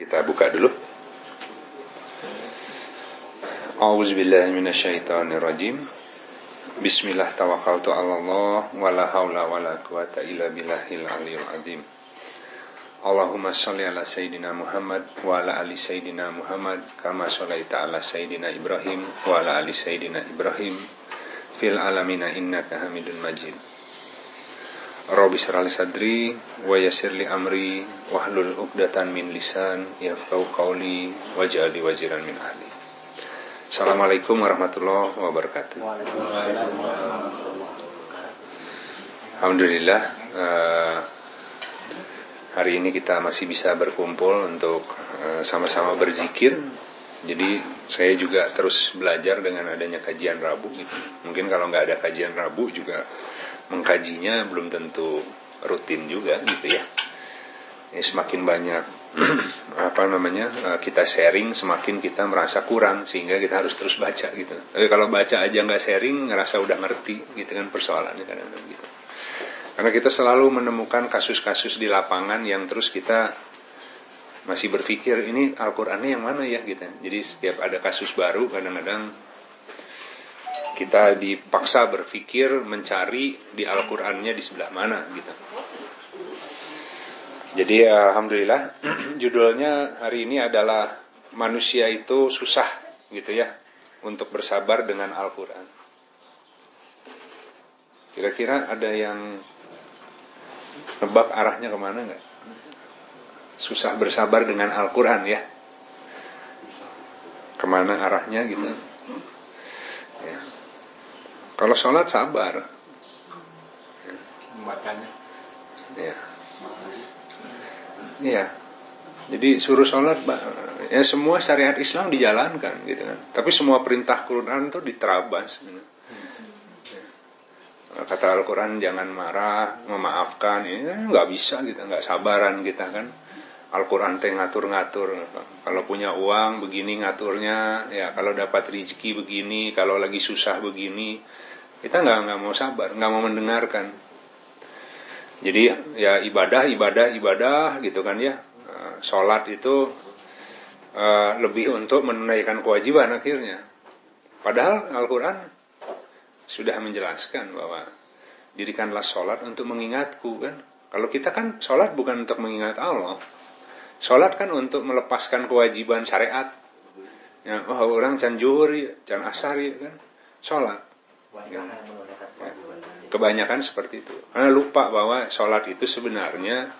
Kita buka dulu. A'udzubillahiminasyaitonirrajim. Bismillah tawakkaltu 'ala Allah wala haula wala quwata illa billahil aliyil azim. Allahumma shalli ala sayyidina Muhammad wa ala ali sayyidina Muhammad kama shallaita ala sayyidina Ibrahim wa ala ali sayyidina Ibrahim fil alamina innaka Hamidul Majid. Rabbi syrali sadri wa li amri wahlul 'uqdatan min lisan yafqahu qawli waj'alni waziran min ahli. Assalamualaikum warahmatullahi wabarakatuh. Alhamdulillah uh, hari ini kita masih bisa berkumpul untuk uh, sama-sama berzikir. Jadi saya juga terus belajar dengan adanya kajian Rabu. Gitu. Mungkin kalau nggak ada kajian Rabu juga mengkajinya belum tentu rutin juga gitu ya. ya semakin banyak apa namanya eh, kita sharing semakin kita merasa kurang sehingga kita harus terus baca gitu. Tapi kalau baca aja nggak sharing ngerasa udah ngerti gitu kan persoalannya kadang-kadang gitu. Karena kita selalu menemukan kasus-kasus di lapangan yang terus kita masih berpikir ini Al-Qur'annya yang mana ya? gitu. Jadi setiap ada kasus baru kadang-kadang kita dipaksa berpikir mencari di Al-Qur'annya di sebelah mana gitu jadi alhamdulillah judulnya hari ini adalah manusia itu susah gitu ya untuk bersabar dengan Al-Qur'an. Kira-kira ada yang nebak arahnya ke mana nggak? Susah bersabar dengan Al-Quran ya. Ke mana arahnya gitu. Ya. Kalau sholat sabar. Ya. Ya. Iya. Jadi suruh sholat, ya semua syariat Islam dijalankan gitu kan. Tapi semua perintah Quran itu diterabas. Gitu. Ya. Kata Al-Quran jangan marah, memaafkan, ini kan nggak bisa gitu, nggak sabaran kita kan. Al-Quran teh ngatur-ngatur. Kalau punya uang begini ngaturnya, ya kalau dapat rezeki begini, kalau lagi susah begini, kita nggak nggak mau sabar, nggak mau mendengarkan. Jadi ya ibadah, ibadah, ibadah gitu kan ya. Sholat itu uh, lebih untuk menunaikan kewajiban akhirnya. Padahal Al-Quran sudah menjelaskan bahwa dirikanlah sholat untuk mengingatku kan. Kalau kita kan sholat bukan untuk mengingat Allah. Sholat kan untuk melepaskan kewajiban syariat. Ya, oh orang can juhur, can asari kan. Sholat. Ya. Kebanyakan seperti itu. Karena lupa bahwa sholat itu sebenarnya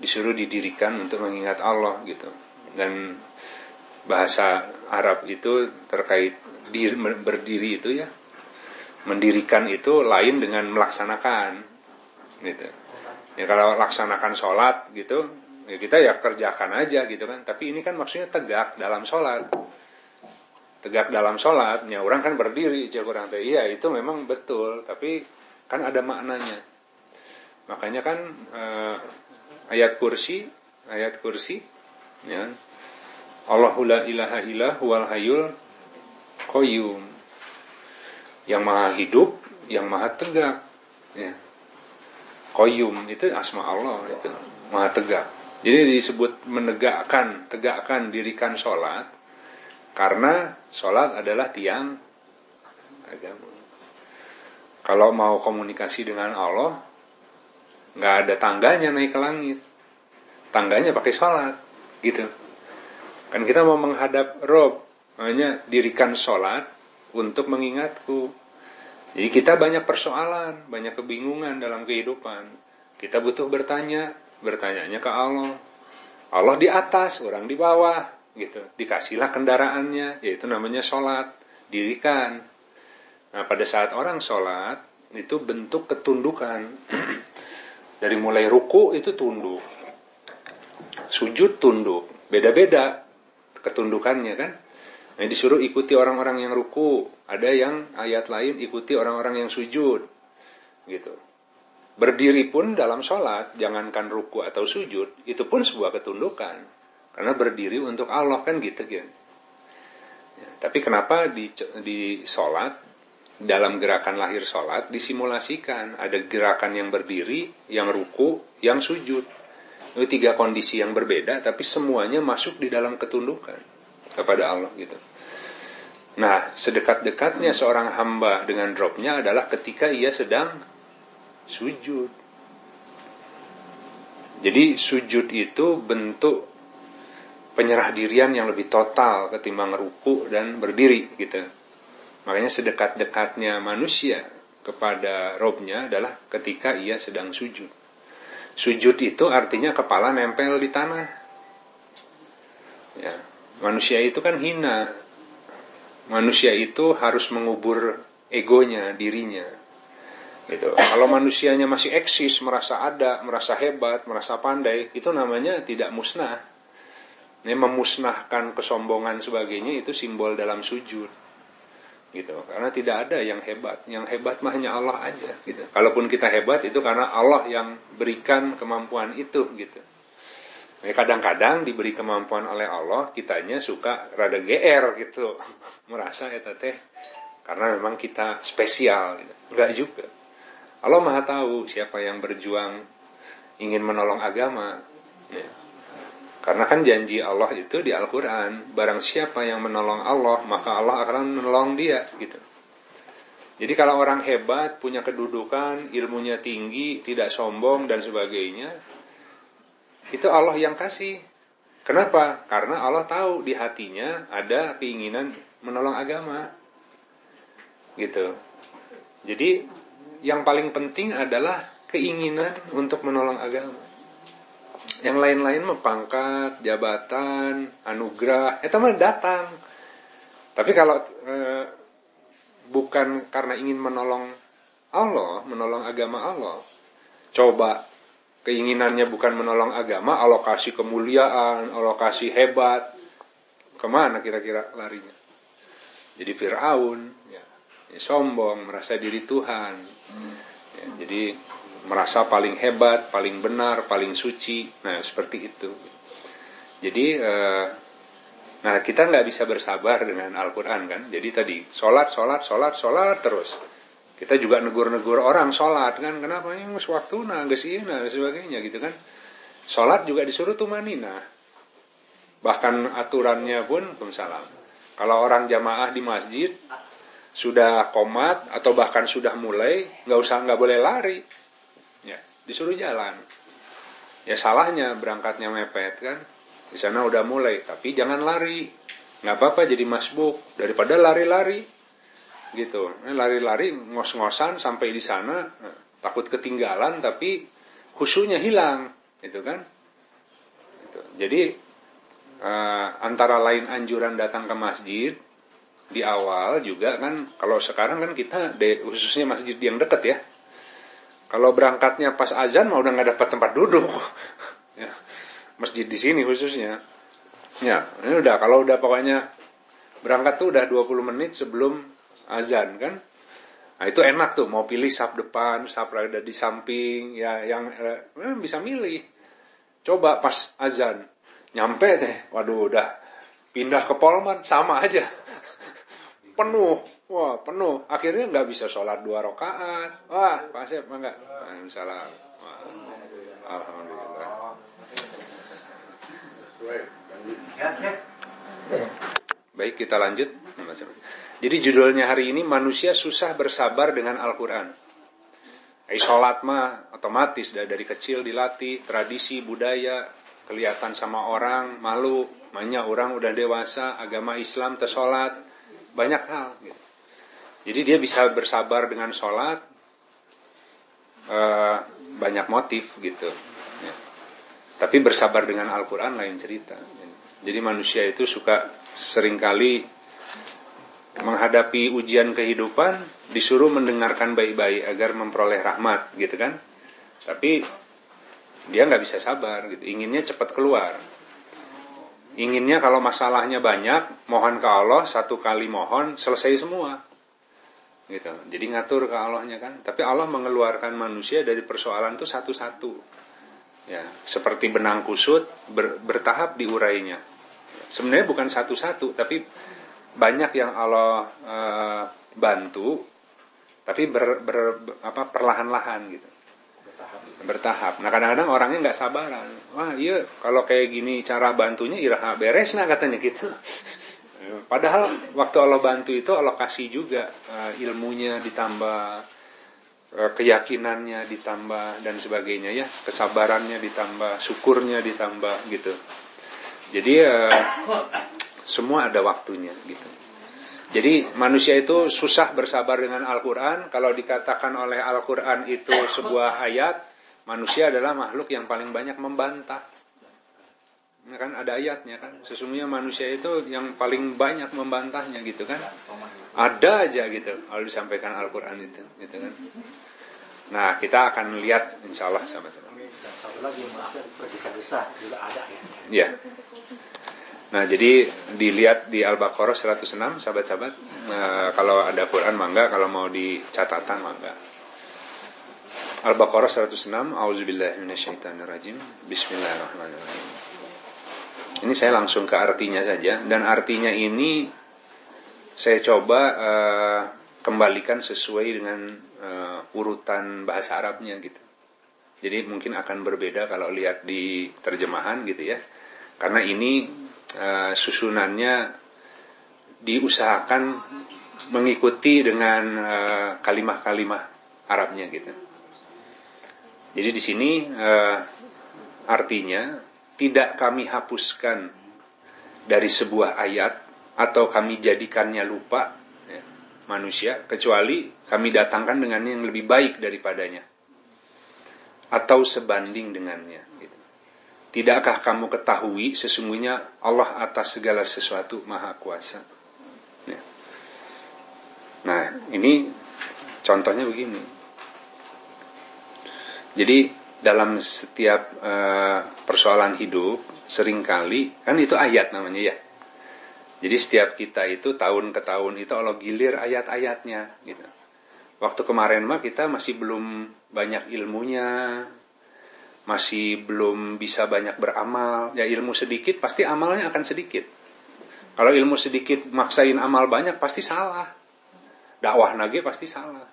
disuruh didirikan untuk mengingat Allah gitu. Dan bahasa Arab itu terkait diri, berdiri itu ya. Mendirikan itu lain dengan melaksanakan gitu. Ya kalau laksanakan sholat gitu, ya kita ya kerjakan aja gitu kan. Tapi ini kan maksudnya tegak dalam sholat tegak dalam sholat, ya orang kan berdiri, cek orang teh iya itu memang betul, tapi kan ada maknanya. Makanya kan eh, ayat kursi, ayat kursi, ya Allahu la ilaha illah wal hayul qayyum. Yang maha hidup, yang maha tegak, ya. Qayyum itu asma Allah itu, maha tegak. Jadi disebut menegakkan, tegakkan, dirikan sholat karena sholat adalah tiang agama. Kalau mau komunikasi dengan Allah, nggak ada tangganya naik ke langit. Tangganya pakai sholat, gitu. Kan kita mau menghadap Rob, makanya dirikan sholat untuk mengingatku. Jadi kita banyak persoalan, banyak kebingungan dalam kehidupan. Kita butuh bertanya, bertanyanya ke Allah. Allah di atas, orang di bawah gitu. Dikasihlah kendaraannya yaitu namanya sholat. Dirikan. Nah pada saat orang sholat itu bentuk ketundukan. Dari mulai ruku itu tunduk. Sujud tunduk. Beda-beda ketundukannya kan? Nah, disuruh ikuti orang-orang yang ruku. Ada yang ayat lain ikuti orang-orang yang sujud. Gitu. Berdiri pun dalam sholat jangankan ruku atau sujud itu pun sebuah ketundukan karena berdiri untuk Allah kan gitu kan. Ya, tapi kenapa di, di sholat, dalam gerakan lahir sholat disimulasikan. Ada gerakan yang berdiri, yang ruku, yang sujud. Itu tiga kondisi yang berbeda, tapi semuanya masuk di dalam ketundukan kepada Allah gitu. Nah, sedekat-dekatnya seorang hamba dengan dropnya adalah ketika ia sedang sujud. Jadi sujud itu bentuk penyerah dirian yang lebih total ketimbang ruku dan berdiri gitu. Makanya sedekat-dekatnya manusia kepada robnya adalah ketika ia sedang sujud. Sujud itu artinya kepala nempel di tanah. Ya, manusia itu kan hina. Manusia itu harus mengubur egonya, dirinya. Gitu. Kalau manusianya masih eksis, merasa ada, merasa hebat, merasa pandai, itu namanya tidak musnah. Ini memusnahkan kesombongan sebagainya itu simbol dalam sujud. Gitu. Karena tidak ada yang hebat. Yang hebat mah hanya Allah aja gitu. Kalaupun kita hebat itu karena Allah yang berikan kemampuan itu gitu. Kadang-kadang diberi kemampuan oleh Allah kitanya suka rada GR gitu. Merasa ya teh karena memang kita spesial gitu. enggak juga. Allah maha tahu siapa yang berjuang ingin menolong agama ya. Karena kan janji Allah itu di Al-Quran, barang siapa yang menolong Allah, maka Allah akan menolong dia. gitu. Jadi kalau orang hebat, punya kedudukan, ilmunya tinggi, tidak sombong, dan sebagainya, itu Allah yang kasih. Kenapa? Karena Allah tahu di hatinya ada keinginan menolong agama. Gitu. Jadi yang paling penting adalah keinginan untuk menolong agama yang lain-lain mah pangkat, jabatan, anugerah, itu mah datang. Tapi kalau e, bukan karena ingin menolong Allah, menolong agama Allah, coba keinginannya bukan menolong agama, alokasi kemuliaan, alokasi hebat, ke mana kira-kira larinya? Jadi Fir'aun, ya, ya, sombong, merasa diri Tuhan. Ya, jadi merasa paling hebat, paling benar, paling suci. Nah, seperti itu. Jadi, eh, nah kita nggak bisa bersabar dengan Al-Quran kan. Jadi tadi, sholat, sholat, sholat, sholat terus. Kita juga negur-negur orang sholat kan. Kenapa mus waktu nah, dan sebagainya gitu kan. Sholat juga disuruh tumanina. Bahkan aturannya pun, salam. Kalau orang jamaah di masjid, sudah komat atau bahkan sudah mulai, nggak usah nggak boleh lari disuruh jalan. Ya salahnya berangkatnya mepet kan. Di sana udah mulai, tapi jangan lari. Nggak apa-apa jadi masbuk daripada lari-lari. Gitu. Lari-lari ngos-ngosan sampai di sana nah, takut ketinggalan tapi khusyuknya hilang, gitu kan? Gitu. Jadi uh, antara lain anjuran datang ke masjid di awal juga kan kalau sekarang kan kita khususnya masjid yang dekat ya kalau berangkatnya pas azan mau udah nggak dapat tempat duduk. ya. Masjid di sini khususnya. Ya, ini udah kalau udah pokoknya berangkat tuh udah 20 menit sebelum azan kan. Nah itu enak tuh mau pilih sap depan, sap ada di samping, ya yang eh, bisa milih. Coba pas azan nyampe deh, waduh udah pindah ke Polman sama aja penuh wah penuh. Akhirnya nggak bisa sholat dua rakaat. Wah pasif enggak? Misalnya wah, alhamdulillah. Baik kita lanjut. Jadi judulnya hari ini manusia susah bersabar dengan Al-Quran. Eh, sholat mah otomatis dari kecil dilatih tradisi budaya kelihatan sama orang malu. Banyak orang udah dewasa agama Islam tersolat. Banyak hal. Gitu. Jadi dia bisa bersabar dengan sholat, uh, banyak motif gitu. Ya. Tapi bersabar dengan Al-Quran lain cerita. Jadi manusia itu suka sering kali menghadapi ujian kehidupan disuruh mendengarkan baik-baik agar memperoleh rahmat gitu kan. Tapi dia nggak bisa sabar gitu, inginnya cepat keluar inginnya kalau masalahnya banyak, mohon ke Allah satu kali mohon selesai semua. Gitu. Jadi ngatur ke Allahnya kan. Tapi Allah mengeluarkan manusia dari persoalan itu satu-satu. Ya, seperti benang kusut ber, bertahap diurainya. Sebenarnya bukan satu-satu, tapi banyak yang Allah e, bantu, tapi ber, ber, apa perlahan-lahan gitu. bertahap. Nah kadang-kadang orangnya nggak sabaran. Wah iya kalau kayak gini cara bantunya iraha beres nah katanya gitu. Padahal waktu Allah bantu itu alokasi juga uh, ilmunya ditambah uh, keyakinannya ditambah dan sebagainya ya kesabarannya ditambah syukurnya ditambah gitu. Jadi uh, semua ada waktunya gitu. Jadi manusia itu susah bersabar dengan Al-Quran. Kalau dikatakan oleh Al-Quran itu sebuah ayat, manusia adalah makhluk yang paling banyak membantah. Nah, kan ada ayatnya kan. Sesungguhnya manusia itu yang paling banyak membantahnya gitu kan. Ada aja gitu kalau disampaikan Al-Quran itu gitu kan. Nah kita akan lihat insya Allah sama teman. Satu lagi bergesa-gesa juga ada ya. Ya. Nah, jadi dilihat di Al-Baqarah 106, sahabat-sahabat. Nah, kalau ada Quran mangga, kalau mau di catatan mangga. Al-Baqarah 106, Auzubillahiminasyaitanirrajim. Bismillahirrahmanirrahim. Ini saya langsung ke artinya saja. Dan artinya ini saya coba uh, kembalikan sesuai dengan uh, urutan bahasa Arabnya gitu. Jadi mungkin akan berbeda kalau lihat di terjemahan gitu ya. Karena ini uh, susunannya diusahakan mengikuti dengan uh, kalimah-kalimah Arabnya gitu. Jadi di sini uh, artinya tidak kami hapuskan dari sebuah ayat atau kami jadikannya lupa ya, manusia kecuali kami datangkan dengan yang lebih baik daripadanya atau sebanding dengannya. Gitu. Tidakkah kamu ketahui sesungguhnya Allah atas segala sesuatu maha kuasa. Ya. Nah ini contohnya begini. Jadi dalam setiap uh, persoalan hidup sering kali kan itu ayat namanya ya. Jadi setiap kita itu tahun ke tahun itu Allah gilir ayat-ayatnya gitu. Waktu kemarin mah kita masih belum banyak ilmunya, masih belum bisa banyak beramal, ya ilmu sedikit pasti amalnya akan sedikit. Kalau ilmu sedikit maksain amal banyak pasti salah. Dakwah nage pasti salah.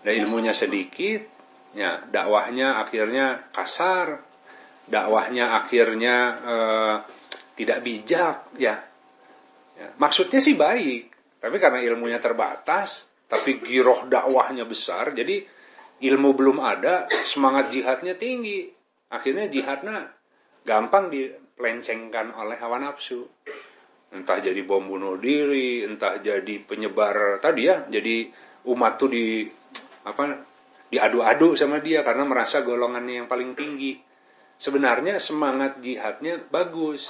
Dan ilmunya sedikit, ya dakwahnya akhirnya kasar, dakwahnya akhirnya eh, tidak bijak, ya. ya. Maksudnya sih baik, tapi karena ilmunya terbatas, tapi giroh dakwahnya besar, jadi ilmu belum ada, semangat jihadnya tinggi. Akhirnya jihadnya gampang dipelencengkan oleh hawa nafsu. Entah jadi bom bunuh diri, entah jadi penyebar tadi ya, jadi umat tuh di apa diadu-adu sama dia karena merasa golongannya yang paling tinggi. Sebenarnya semangat jihadnya bagus.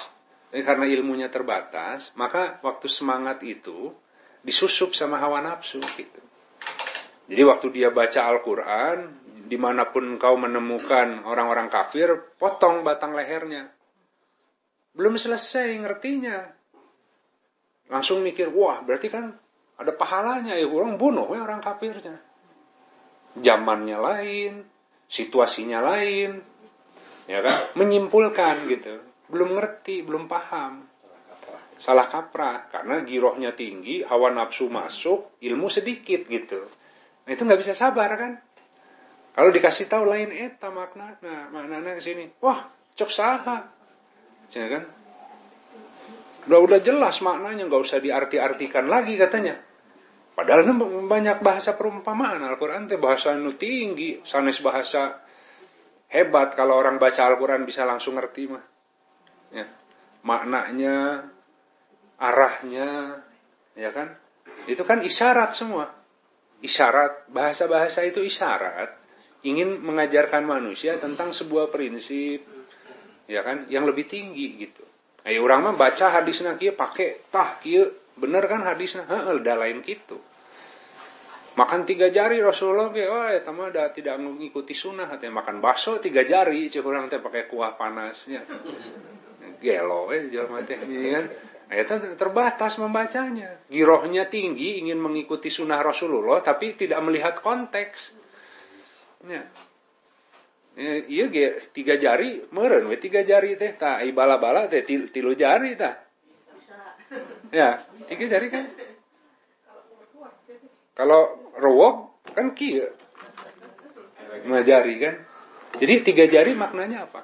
Eh, karena ilmunya terbatas, maka waktu semangat itu disusup sama hawa nafsu gitu. Jadi waktu dia baca Al-Quran, di mana pun kau menemukan orang-orang kafir, potong batang lehernya. Belum selesai ngertinya. Langsung mikir, wah berarti kan ada pahalanya ya orang bunuh ya orang kafirnya. Zamannya lain, situasinya lain, ya kan? Menyimpulkan gitu, belum ngerti, belum paham. Salah kaprah karena girohnya tinggi, hawa nafsu masuk, ilmu sedikit gitu. Nah, itu nggak bisa sabar kan? Kalau dikasih tahu lain eta makna, nah maknanya ke sini. Wah, cok saha. Ya kan? Udah udah jelas maknanya, nggak usah diarti-artikan lagi katanya. Padahal ini banyak bahasa perumpamaan Al-Quran itu bahasa nu tinggi, sanes bahasa hebat kalau orang baca Al-Quran bisa langsung ngerti mah. Ya. Maknanya, arahnya, ya kan? Itu kan isyarat semua isyarat, bahasa-bahasa itu isyarat, ingin mengajarkan manusia tentang sebuah prinsip, ya kan, yang lebih tinggi gitu. Ayo orang mah baca hadisnya kia pakai tah kia bener kan hadisnya, heeh, lain gitu. Makan tiga jari Rasulullah kia, wah ya tama dah tidak mengikuti sunnah, katanya makan bakso tiga jari, cek orang teh pakai kuah panasnya. Gelo eh jual mati kan. Nah, itu terbatas membacanya. Girohnya tinggi, ingin mengikuti sunnah Rasulullah, tapi tidak melihat konteks. Ya. ya iya ge tiga jari meren we tiga jari teh ta ibala bala teh til, tilu jari ta ya tiga jari kan kalau rowok kan kia. Lima jari kan? Jadi tiga jari maknanya apa?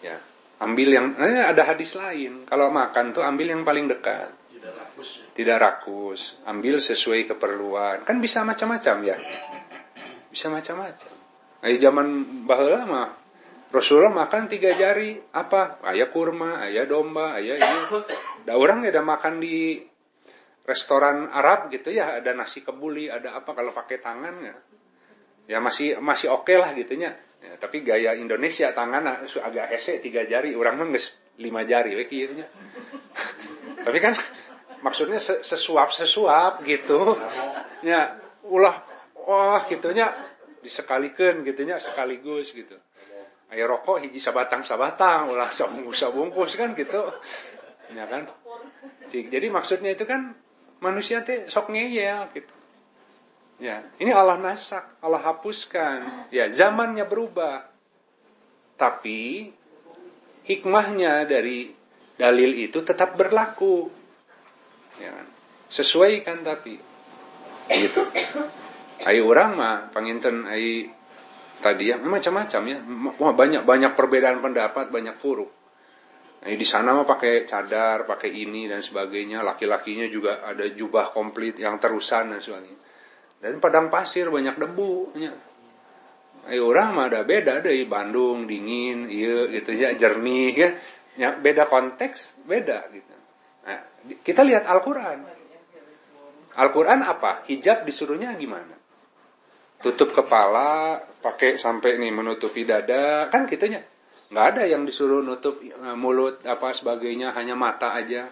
Ya ambil yang nah, ada hadis lain. Kalau makan tuh ambil yang paling dekat. Tidak rakus. ya. tidak rakus. Ambil sesuai keperluan. Kan bisa macam-macam ya? Bisa macam-macam. Ay zaman baheula mah Rasulullah makan tiga jari. Apa? Ayah kurma ayah domba ayah ini. Da orang ya ada makan di restoran Arab gitu ya ada nasi kebuli ada apa kalau pakai tangan ya. Ya masih masih oke lah gitunya. Ya, tapi gaya Indonesia tangan ah, agak hese tiga jari. Orang mah lima jari we tapi kan maksudnya se- sesuap sesuap gitu. Ya ulah wah gitunya disekalikan gitunya sekaligus gitu. Ayo rokok hiji sabatang sabatang ulah sabungkus sabungkus kan gitu. Ya kan? Jadi maksudnya itu kan manusia teh sok ngeyel gitu. Ya ini Allah nasak Allah hapuskan. Ya zamannya berubah. Tapi hikmahnya dari dalil itu tetap berlaku. Ya kan? sesuai kan tapi. Gitu. Ayo orang mah panginten ai tadi ya macam-macam ya. Wah, banyak banyak perbedaan pendapat banyak furuk Nah, di sana mah pakai cadar, pakai ini dan sebagainya. Laki-lakinya juga ada jubah komplit yang terusan dan sebagainya. Dan padang pasir banyak debu. Ya. Ayo orang mah ada beda ada di Bandung dingin, iya gitu ya jernih ya. ya beda konteks, beda gitu. Nah, kita lihat Al-Qur'an. Al-Quran apa? Hijab disuruhnya gimana? Tutup kepala, pakai sampai nih menutupi dada, kan gitunya. Nggak ada yang disuruh nutup eh, mulut apa sebagainya, hanya mata aja.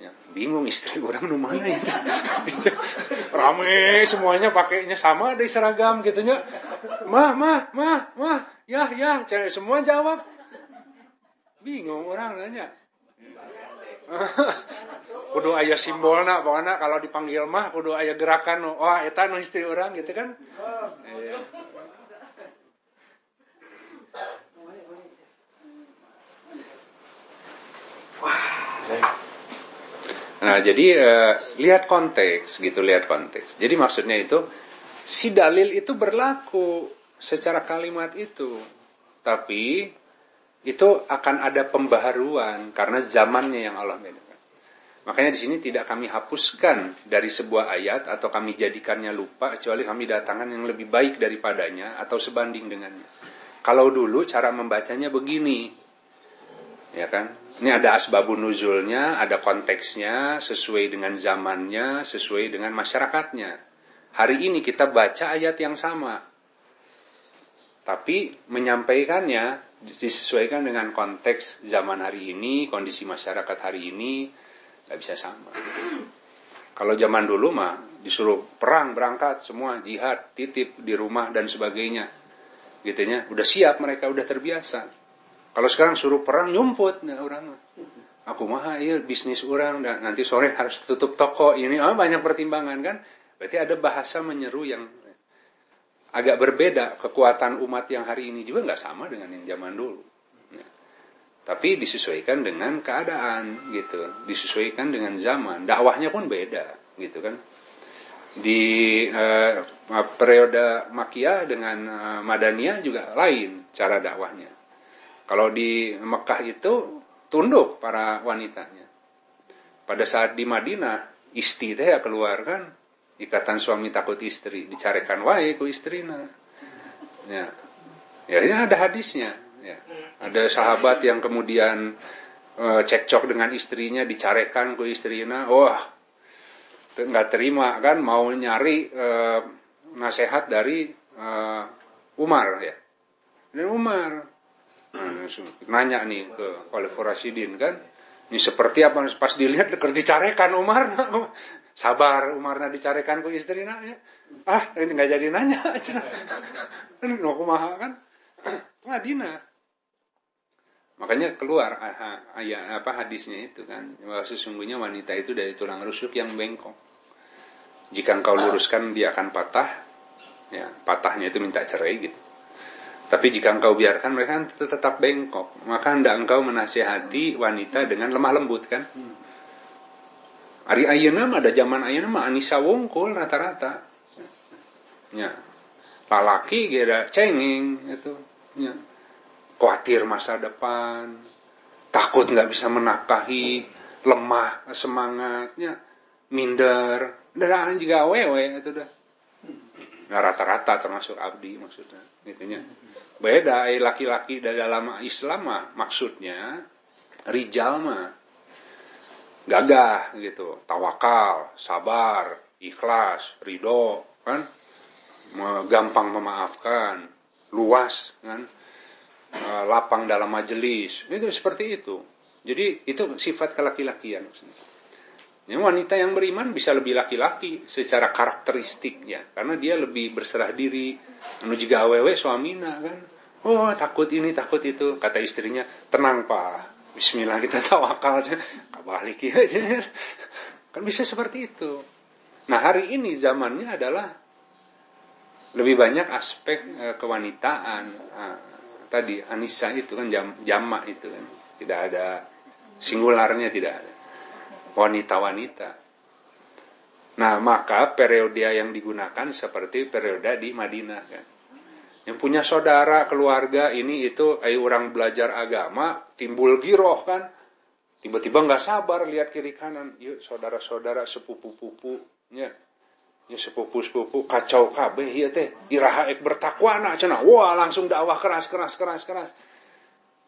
Ya, bingung istri orang nu mana ya. Rame semuanya pakainya sama dari seragam gitunya. Mah, mah, mah, mah, ya, ya, cewek semua jawab. Bingung orang nanya. kudu aya simbolna pokoknya kalau dipanggil mah kudu aya gerakan wah eta nu istri orang gitu kan Iya. Nah, jadi eh, lihat konteks gitu, lihat konteks. Jadi maksudnya itu si dalil itu berlaku secara kalimat itu. Tapi itu akan ada pembaharuan karena zamannya yang Allah bedakan. Makanya di sini tidak kami hapuskan dari sebuah ayat atau kami jadikannya lupa kecuali kami datangkan yang lebih baik daripadanya atau sebanding dengannya. Kalau dulu cara membacanya begini, ya kan? Ini ada asbabun nuzulnya, ada konteksnya, sesuai dengan zamannya, sesuai dengan masyarakatnya. Hari ini kita baca ayat yang sama, tapi menyampaikannya disesuaikan dengan konteks zaman hari ini, kondisi masyarakat hari ini, nggak bisa sama. Kalau zaman dulu mah disuruh perang berangkat semua jihad titip di rumah dan sebagainya, gitunya udah siap mereka udah terbiasa. Kalau sekarang suruh perang nyumput nah orang. Aku mah iya bisnis orang dan nanti sore harus tutup toko ini oh, banyak pertimbangan kan. Berarti ada bahasa menyeru yang agak berbeda kekuatan umat yang hari ini juga nggak sama dengan yang zaman dulu. Ya. Tapi disesuaikan dengan keadaan gitu, disesuaikan dengan zaman. Dakwahnya pun beda gitu kan. Di eh, periode Makiyah dengan eh, Madaniyah juga lain cara dakwahnya. Kalau di Mekah itu tunduk para wanitanya. Pada saat di Madinah, isti teh ya keluar kan ikatan suami takut istri, dicarekan wae ku istrina. Ya. Ya, ini ada hadisnya, ya. Ada sahabat yang kemudian eh, cekcok dengan istrinya dicarekan ku istrina. Wah, nggak terima kan mau nyari eh, nasihat dari eh, Umar ya. Dan Umar Nah, nanya nih ke Khalifah Rasidin kan, ini seperti apa pas dilihat dicarekan Umar, sabar Umar na dicarekan ku istrina ya. Ah, ini nggak jadi nanya. Kan nu kumaha kan? Madinah. Makanya keluar ayat apa hadisnya itu kan, bahwa sesungguhnya wanita itu dari tulang rusuk yang bengkok. Jika engkau luruskan dia akan patah, ya patahnya itu minta cerai gitu. Tapi jika engkau biarkan mereka tetap bengkok, maka hendak engkau menasihati wanita dengan lemah lembut kan? Ari ayeuna mah ada zaman ayeuna mah Anissa wungkul rata-rata. Ya. palaki geda cengeng itu ya. khawatir masa depan takut nggak bisa menakahi lemah semangatnya minder dan juga wewe itu dah nah, rata-rata termasuk abdi maksudnya. Gitunya beda eh, laki-laki dari dalam Islam mah maksudnya rijal mah gagah gitu. Tawakal sabar ikhlas ridho kan? Gampang memaafkan, luas kan, eh, lapang dalam majelis, itu seperti itu. Jadi itu sifat kelaki-lakian. Yang wanita yang beriman bisa lebih laki-laki secara karakteristiknya, karena dia lebih berserah diri. Juga awewe suamina kan, oh takut ini takut itu, kata istrinya, tenang pak, Bismillah kita tawakal aja, kabalik ya, kan bisa seperti itu. Nah hari ini zamannya adalah lebih banyak aspek e, kewanitaan. E, tadi Anissa itu kan jam jamak itu kan. Tidak ada singularnya tidak ada wanita-wanita. Nah maka periode yang digunakan seperti periode di Madinah kan. Yang punya saudara keluarga ini itu ayo orang belajar agama timbul giroh kan. Tiba-tiba nggak sabar lihat kiri kanan yuk saudara-saudara sepupu-pupunya ya sepupu-sepupu kacau kabeh ya teh. Iraha ek bertakwana cenah. Wah langsung dakwah keras keras keras keras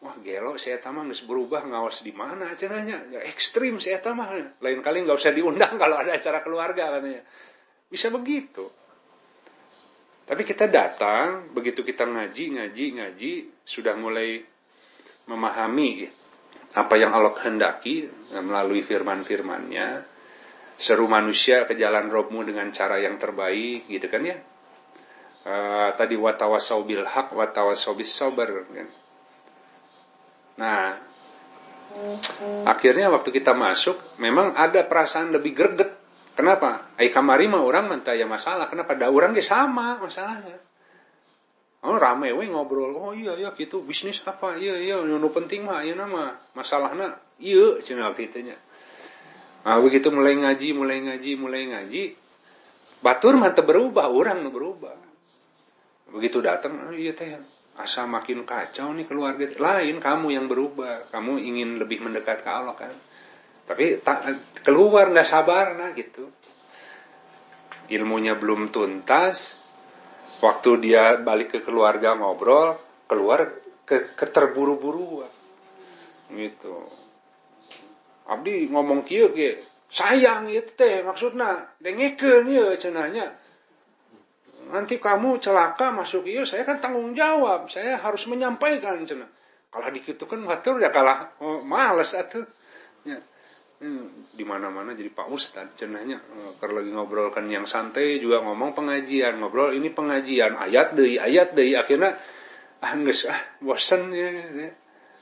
wah gelo saya tamah nggak berubah ngawas di mana cenahnya ya ekstrim saya tamah lain kali nggak usah diundang kalau ada acara keluarga katanya. Bisa begitu. Tapi kita datang begitu kita ngaji ngaji ngaji sudah mulai memahami apa yang Allah kehendaki melalui firman-firmannya. Seru manusia ke jalan robmu dengan cara yang terbaik gitu kan ya? Uh, tadi watawasau bil haq watawasau bis sabar kan nah akhirnya waktu kita masuk memang ada perasaan lebih greget. Kenapa? Ai kamari mah orang mentaya masalah. Kenapa? Da orang ge sama masalahnya. Oh rame we ngobrol. Oh iya iya gitu. Bisnis apa? Iya iya nu penting mah ieu nama masalahna iya cenah nya. Nah, begitu mulai ngaji, mulai ngaji, mulai ngaji, batur mata berubah, orang berubah. Begitu datang, oh, iya teh, asa makin kacau nih keluarga. Lain kamu yang berubah, kamu ingin lebih mendekat ke Allah kan. Tapi tak, keluar nggak sabar nah gitu. Ilmunya belum tuntas, waktu dia balik ke keluarga ngobrol, keluar ke keterburu-buruan. Gitu Abdi ngomong kieu ge sayang itu teh maksudnya dengekeun ieu cenanya nanti kamu celaka masuk ieu saya kan tanggung jawab. Saya harus menyampaikan cenah kalau dikitukan ngatur ya kalah. Oh, males atuh. Ya. Hmm, di mana-mana jadi Pak Ustad cenahnya. Kalau lagi ngobrolkan yang santai juga ngomong pengajian. Ngobrol ini pengajian. Ayat deh ayat deh. Akhirnya ah geus ah bosen ya, ya.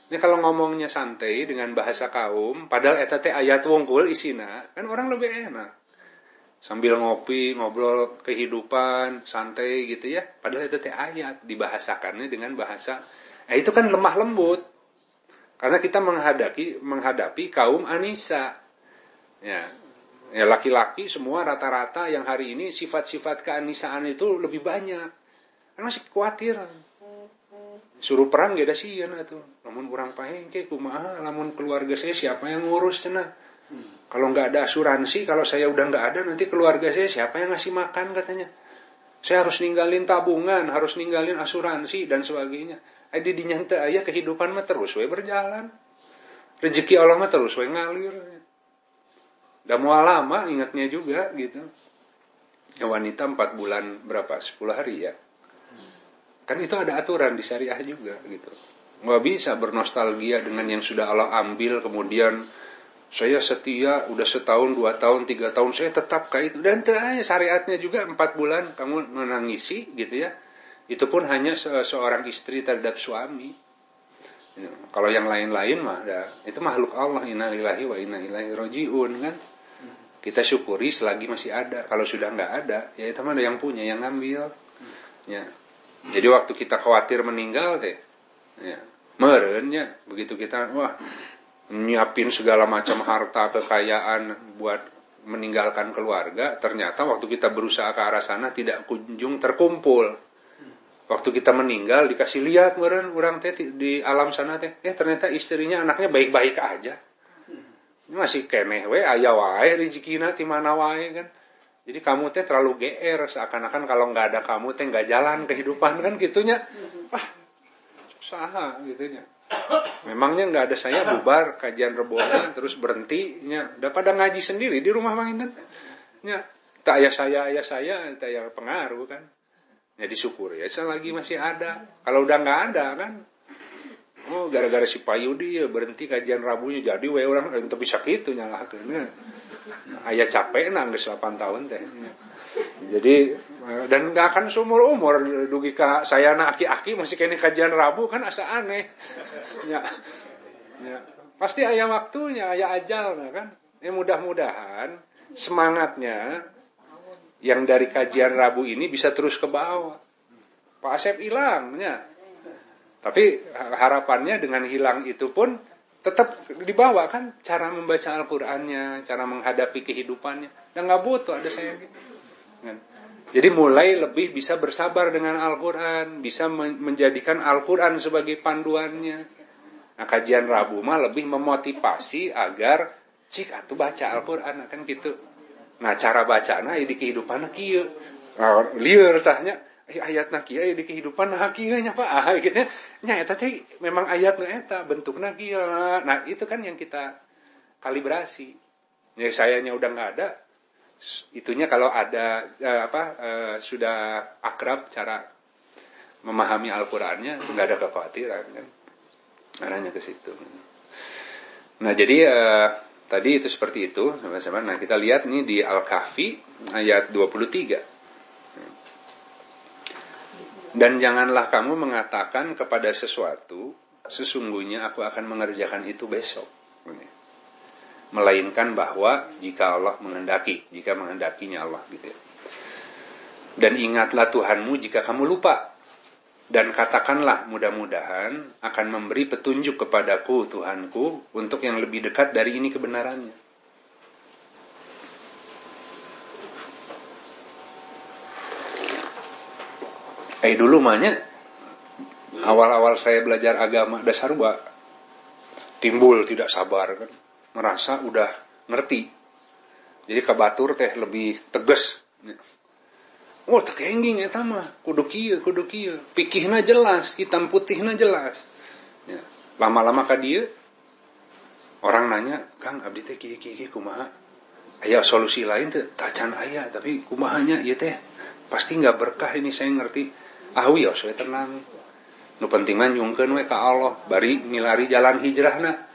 Ini kalau ngomongnya santai dengan bahasa kaum, padahal eta teh ayat wongkul isina, kan orang lebih enak. Sambil ngopi, ngobrol kehidupan, santai gitu ya. Padahal itu teh ayat, dibahasakannya dengan bahasa. Nah, itu kan lemah lembut. Karena kita menghadapi menghadapi kaum Anisa. Ya, ya laki-laki semua rata-rata yang hari ini sifat-sifat keanisaan itu lebih banyak. Karena masih khawatir suruh perang gak ada sih ya tuh namun kurang pahengke kumaha namun keluarga saya siapa yang ngurus cina hmm. Kalau nggak ada asuransi kalau saya udah nggak ada nanti keluarga saya siapa yang ngasih makan katanya. Saya harus ninggalin tabungan harus ninggalin asuransi dan sebagainya. Ada dinyanta ayah kehidupan mah terus we berjalan. Rezeki Allah mah terus we ngalir. Udah mau lama ingatnya juga gitu. Ya wanita empat bulan berapa? Sepuluh hari ya? Kan itu ada aturan di syariah juga gitu. Nggak bisa bernostalgia dengan yang sudah Allah ambil kemudian saya setia udah setahun, dua tahun, tiga tahun saya tetap kayak itu. Dan terakhir syariatnya juga empat bulan kamu menangisi gitu ya. Itu pun hanya se seorang istri terhadap suami. Ya, kalau yang lain-lain mah ya, itu makhluk Allah innalillahi wa inna ilaihi rajiun kan. Kita syukuri selagi masih ada. Kalau sudah nggak ada, ya itu mana yang punya, yang ngambil. Ya. Jadi waktu kita khawatir meninggal teh, ya, merennya begitu kita wah nyiapin segala macam harta kekayaan buat meninggalkan keluarga, ternyata waktu kita berusaha ke arah sana tidak kunjung terkumpul. waktu kita meninggal dikasih lihat meren orang teh di alam sana teh. Eh ternyata istrinya anaknya baik-baik aja. Ini masih keneh we aya wae rezekina ti mana wae kan. Jadi kamu teh terlalu GR seakan-akan kalau nggak ada kamu teh nggak jalan kehidupan kan gitunya. Wah usaha gitunya memangnya nggak ada saya bubar kajian rebona terus berhenti nya. Udah pada ngaji sendiri di rumah mang Inten nya tak ayah saya ayah saya tak ayah pengaruh kan. Ya disyukur ya lagi masih ada. Kalau udah nggak ada kan. Oh gara-gara si Payudi ya berhenti kajian rabunya jadi we orang. Untuk bisa gitu nyalah karena ayah capek nang 8 tahun teh jadi dan nggak akan seumur umur dugi ka saya na aki-aki masih kini kajian rabu kan asa aneh ya, ya. pasti ayah waktunya ayah ajal nah kan ya mudah-mudahan semangatnya yang dari kajian Rabu ini bisa terus ke bawah. Pak Asep hilangnya. Tapi harapannya dengan hilang itu pun tetap dibawa kan cara membaca Al-Qur'annya, cara menghadapi kehidupannya. Dan nggak butuh ada saya gitu. Kan? Jadi mulai lebih bisa bersabar dengan Al-Quran, bisa menjadikan Al-Quran sebagai panduannya. Nah kajian Rabu mah lebih memotivasi agar cik atau baca Al-Quran kan gitu. Nah cara bacana di kehidupan kieu. Nah, lieur tahnya eh, ayat kieu di kehidupan nah kieu nya Pak. Ah gitu nya eta teh memang ayat nu eta bentukna kieu. Nah itu kan yang kita kalibrasi. Ya sayanya udah nggak ada itunya kalau ada eh, apa eh, sudah akrab cara memahami Al-Qur'annya nggak ada kekhawatiran kan. Arahnya ke situ. Nah, jadi eh, Tadi itu seperti itu, sama-sama. Nah, kita lihat nih di Al-Kahfi ayat 23. Dan janganlah kamu mengatakan kepada sesuatu, sesungguhnya aku akan mengerjakan itu besok. Melainkan bahwa jika Allah menghendaki, jika menghendakinya Allah gitu ya. Dan ingatlah Tuhanmu jika kamu lupa dan katakanlah mudah-mudahan akan memberi petunjuk kepadaku Tuhanku untuk yang lebih dekat dari ini kebenarannya. Eh dulu mahnya awal-awal saya belajar agama dasar timbul tidak sabar kan merasa udah ngerti. Jadi kebatur teh lebih tegas. Oh terkengging ya mah. Kudu kieu kudu kieu. Pikihna jelas hitam putihna jelas. Ya. lama-lama ka dia orang nanya Kang abdi teh kieu kieu kumaha? Aya solusi lain teh tacan aya tapi kumahanya ieu teh. Pasti nggak berkah ini saya ngerti. Ah ya saya tenang. Nu penting mah nyungkeun we ka Allah bari milari jalan hijrahna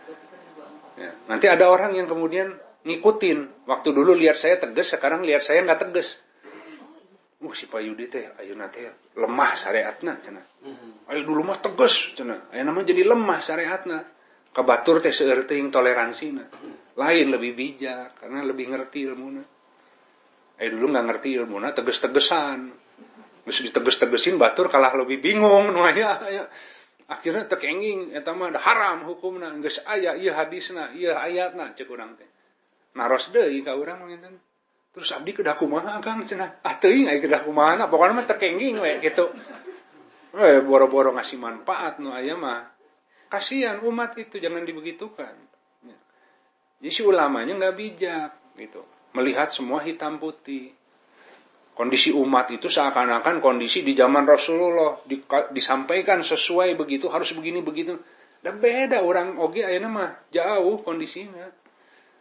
ya. nanti ada orang yang kemudian ngikutin waktu dulu lihat saya tegas sekarang lihat saya nggak tegas uh si teh ayeuna teh lemah syariatna cenah. Mm-hmm. Ayo dulu mah tegas cenah. Ayeuna mah jadi lemah syariatna. Kabatur teh seueur teuing toleransina. Lain lebih bijak karena lebih ngerti ilmuna. Ayo dulu nggak ngerti ilmuna teges-tegesan. Geus diteges-tegesin batur kalah lebih bingung nu aya aya. Akhirnya tekenging eta mah haram hukumna geus aya ieu hadisna, ieu ayatna cek urang teh. Naros deui ka urang mah Terus abdi kedah kumaha Kang cenah. Ah teuing aya kedah kumaha pokoknya mah tekenging we gitu. Eh boro-boro ngasih manfaat nu aya mah. Kasihan umat itu jangan dibegitukan. Ya. Jadi si ulamanya nggak bijak gitu. Melihat semua hitam putih. Kondisi umat itu seakan-akan kondisi di zaman Rasulullah di, disampaikan sesuai begitu harus begini begitu. Dan beda orang oge ayeuna mah jauh kondisinya.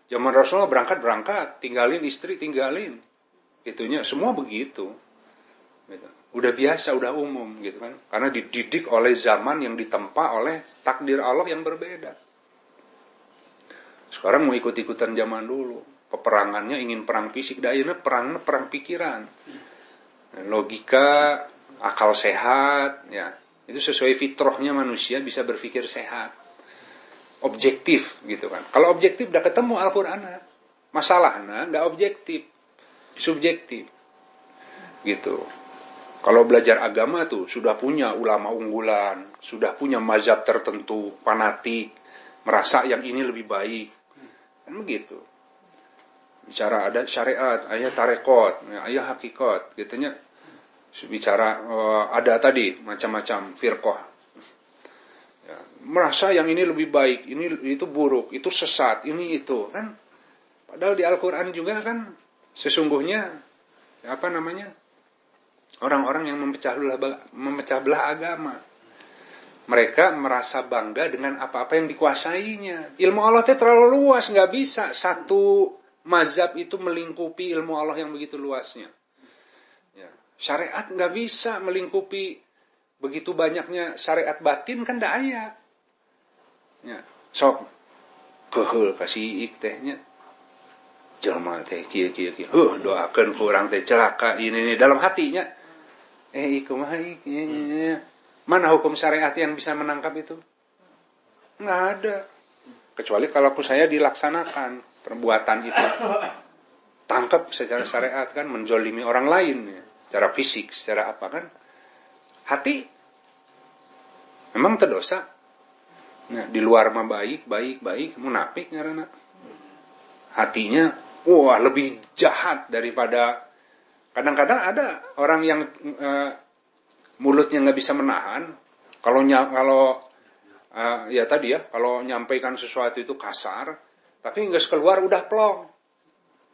Zaman Rasulullah berangkat berangkat, tinggalin istri tinggalin, itunya semua begitu. Gitu. Udah biasa, udah umum gitu kan. Karena dididik oleh zaman yang ditempa oleh takdir Allah yang berbeda. Sekarang mau ikut-ikutan zaman dulu. Peperangannya ingin perang fisik, daerah perang perang pikiran. Logika, akal sehat, ya itu sesuai fitrahnya manusia bisa berpikir sehat objektif gitu kan. Kalau objektif udah ketemu Al-Qur'an. Masalahnya nggak objektif, subjektif. Gitu. Kalau belajar agama tuh sudah punya ulama unggulan, sudah punya mazhab tertentu, fanatik, merasa yang ini lebih baik. Kan begitu. Bicara ada syariat, ayat tarekot, ayat hakikat, gitunya. bicara uh, ada tadi macam-macam firqah. Ya, merasa yang ini lebih baik ini itu buruk itu sesat ini itu kan? Padahal di Al-Quran juga kan sesungguhnya apa namanya orang-orang yang memecah belah memecah belah agama. Mereka merasa bangga dengan apa-apa yang dikuasainya. Ilmu Allah itu terlalu luas nggak bisa. Satu mazhab itu melingkupi ilmu Allah yang begitu luasnya Syariat nggak bisa melingkupi begitu banyaknya syariat batin kan tidak ada. Ya, sok kehul kasih ik tehnya. Jelma teh kia kia kia. Huh, doakan kurang teh celaka ini nih dalam hatinya. Eh iku mah Mana hukum syariat yang bisa menangkap itu? Nggak ada. Kecuali kalau saya dilaksanakan perbuatan itu. Tangkap secara syariat kan menjolimi orang lain. Ya secara fisik, secara apa kan? Hati memang terdosa. Nah, di luar mah baik, baik, baik, munafik karena hatinya wah lebih jahat daripada kadang-kadang ada orang yang uh, mulutnya nggak bisa menahan kalau kalau uh, ya tadi ya kalau nyampaikan sesuatu itu kasar tapi nggak keluar udah plong.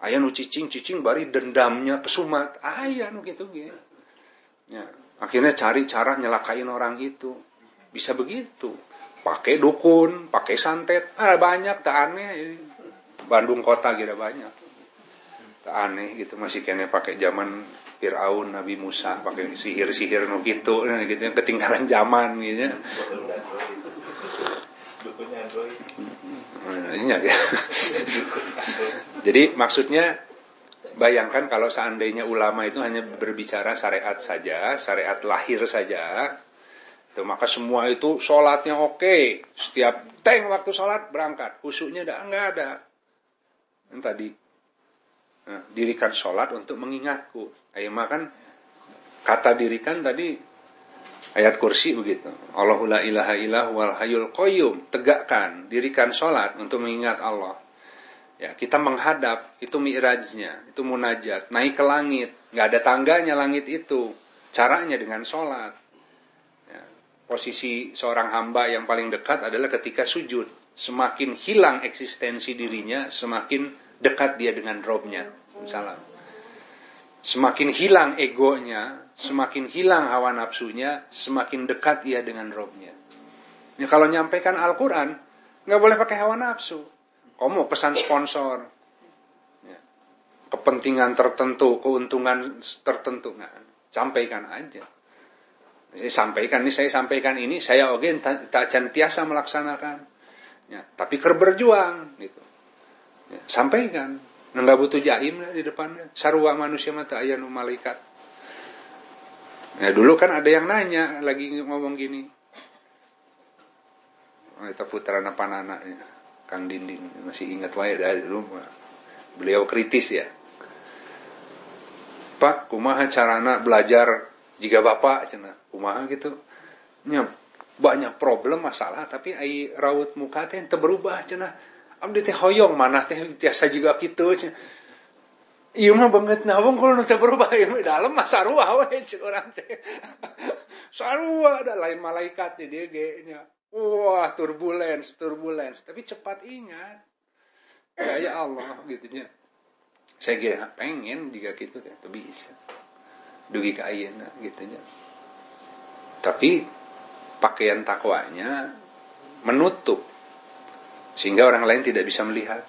Ayah nu cicing cicing bari dendamnya kesumat ayah nu gitu gitu ya akhirnya cari cara nyelakain orang itu. Bisa begitu. Pakai dukun pakai santet. Ada banyak tak aneh Bandung kota gitu banyak. Tak aneh gitu masih kayaknya pakai zaman Fir'aun Nabi Musa pakai sihir-sihir nu gitu nah, gitu ketinggalan zaman gitu Iya, ya. Jadi maksudnya bayangkan kalau seandainya ulama itu hanya berbicara syariat saja, syariat lahir saja, itu maka semua itu sholatnya oke, setiap teng waktu sholat berangkat, khusyuknya ada enggak ada. Yang tadi nah, dirikan sholat untuk mengingatku. Ayo makan kata dirikan tadi Ayat kursi begitu. Allahu la ilaha illahu wal hayyul qayyum. Tegakkan, dirikan sholat untuk mengingat Allah. Ya, kita menghadap, itu mi'rajnya, itu munajat. Naik ke langit, nggak ada tangganya langit itu. Caranya dengan sholat. Ya, posisi seorang hamba yang paling dekat adalah ketika sujud. Semakin hilang eksistensi dirinya, semakin dekat dia dengan robnya. Salam. Semakin hilang egonya, semakin hilang hawa nafsunya, semakin dekat ia dengan robnya. Ya, kalau nyampaikan Al-Quran, nggak boleh pakai hawa nafsu. Kamu pesan sponsor, ya, kepentingan tertentu, keuntungan tertentu, nah, sampaikan aja. Saya sampaikan ini, saya sampaikan ini, saya oke tak tiasa melaksanakan. Ya, tapi ker berjuang, gitu. Ya, sampaikan. Nggak butuh jaim di depannya. Sarwa manusia mata ayah malaikat. Ya dulu kan ada yang nanya lagi ngomong gini. Oh, itu putaran apa anaknya, Kang Dinding masih ingat wae dari dulu. Beliau kritis ya. Pak, kumaha carana belajar jika bapak cina kumaha gitu. Nya banyak problem masalah tapi ai raut muka teh berubah cina. Abdi teh hoyong mana teh tiasa juga kitu cenah Iya mah banget nawang kalau nanti berubah ya dalam mah sarua we cik orang teh. sarua ada lain malaikat dia nya. Wah, turbulence, turbulence. Tapi cepat ingat. Ya, ya Allah gitu nya. Saya kira pengen jika gitu teh tuh bisa. Dugi ka ayeuna gitu nya. Tapi pakaian takwanya menutup sehingga orang lain tidak bisa melihat.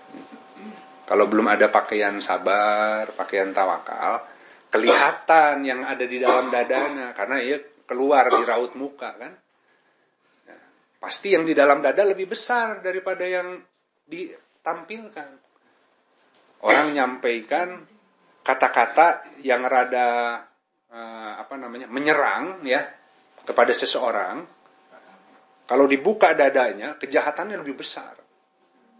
Kalau belum ada pakaian sabar, pakaian tawakal, kelihatan yang ada di dalam dadanya karena ia keluar di raut muka kan. Nah, pasti yang di dalam dada lebih besar daripada yang ditampilkan. Orang nyampaikan kata-kata yang rada uh, apa namanya menyerang ya kepada seseorang. Kalau dibuka dadanya, kejahatannya lebih besar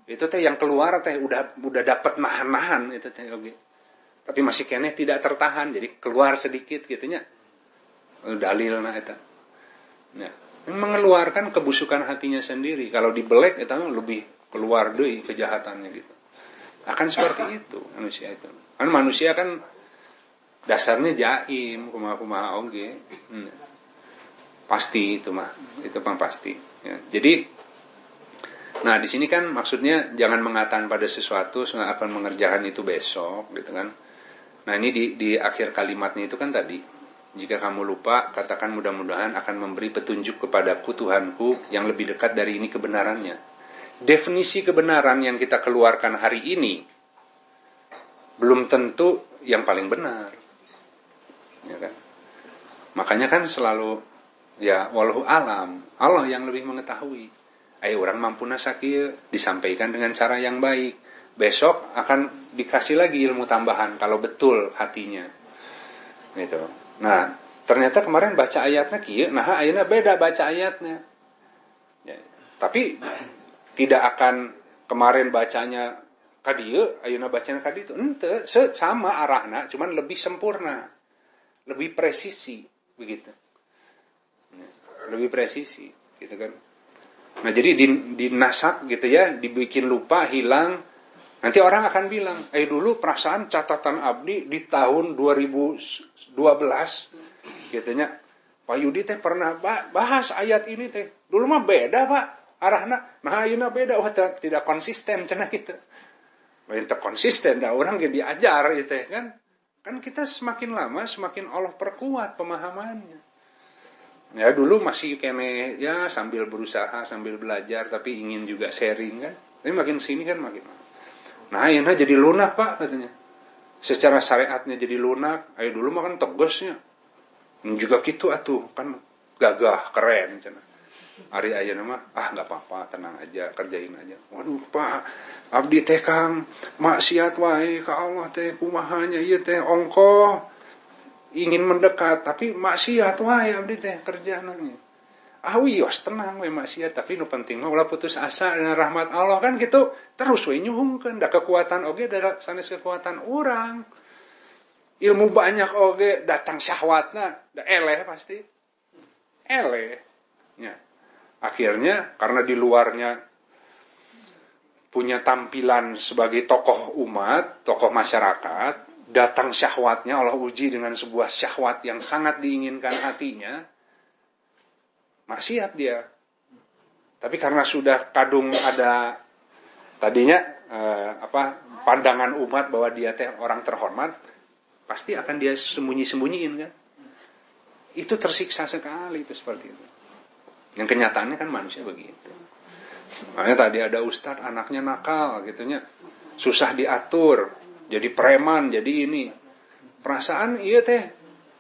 itu teh yang keluar teh udah udah dapat nahan-nahan itu teh oke. Tapi masih kene tidak tertahan jadi keluar sedikit gitunya dalil nah itu ya mengeluarkan kebusukan hatinya sendiri. Kalau dibelek itu lebih keluar deh kejahatannya gitu. Akan seperti itu manusia itu. Kan manusia kan dasarnya jaim kumaha-kumaha oge. Hmm. pasti itu mah itu pasti ya. jadi nah di sini kan maksudnya jangan mengatakan pada sesuatu akan mengerjakan itu besok gitu kan nah ini di di akhir kalimatnya itu kan tadi jika kamu lupa, katakan mudah-mudahan akan memberi petunjuk kepadaku Tuhanku yang lebih dekat dari ini kebenarannya. Definisi kebenaran yang kita keluarkan hari ini belum tentu yang paling benar. Ya kan? Makanya kan selalu ya walau alam, Allah yang lebih mengetahui. Ayo orang mampu nasakir disampaikan dengan cara yang baik. Besok akan dikasih lagi ilmu tambahan kalau betul hatinya. Gitu. Nah, ternyata kemarin baca ayatnya kia, nah ayatnya beda baca ayatnya. Ya, tapi tidak akan kemarin bacanya kadieu, ayatnya bacanya kadi itu ente sama arahnya, cuman lebih sempurna, lebih presisi begitu. Ya, lebih presisi gitu kan. Nah, jadi di, nasak gitu ya, dibikin lupa, hilang, Nanti orang akan bilang, eh dulu perasaan catatan Abdi di tahun 2012, katanya, Pak Yudi teh pernah bahas ayat ini teh. Dulu mah beda pak, arahnya, nah ayuna beda, wah tidak konsisten cina gitu. Minta konsisten, dah orang jadi ajar gitu kan. Kan kita semakin lama semakin Allah perkuat pemahamannya. Ya dulu masih kene ya sambil berusaha sambil belajar tapi ingin juga sharing kan. Tapi makin sini kan makin Nah, ayeuna jadi lunak, Pak, katanya. Secara syariatnya jadi lunak, ayo dulu mah kan tegasnya. Juga gitu atuh, kan gagah, keren cina. Ari ayeuna mah ah nggak apa-apa, tenang aja, kerjain aja. Waduh, Pak, abdi teh Kang maksiat wae ka Allah teh kumahanya ieu teh ongkoh ingin mendekat tapi maksiat wae abdi teh kerjaan awios tenang we maksiat tapi nu penting mah ulah putus asa dengan rahmat Allah kan gitu terus we nyuhungkeun da kekuatan oge da sanes kekuatan orang ilmu banyak oge datang syahwatna da eleh pasti. Eleh ya. Akhirnya karena di luarnya punya tampilan sebagai tokoh umat tokoh masyarakat datang syahwatnya Allah uji dengan sebuah syahwat yang sangat diinginkan hatinya maksiat dia. Tapi karena sudah kadung ada tadinya eh, apa pandangan umat bahwa dia teh orang terhormat, pasti akan dia sembunyi-sembunyiin kan. Itu tersiksa sekali itu seperti itu. Yang kenyataannya kan manusia begitu. Makanya tadi ada ustadz anaknya nakal gitunya. Susah diatur, jadi preman, jadi ini. Perasaan iya teh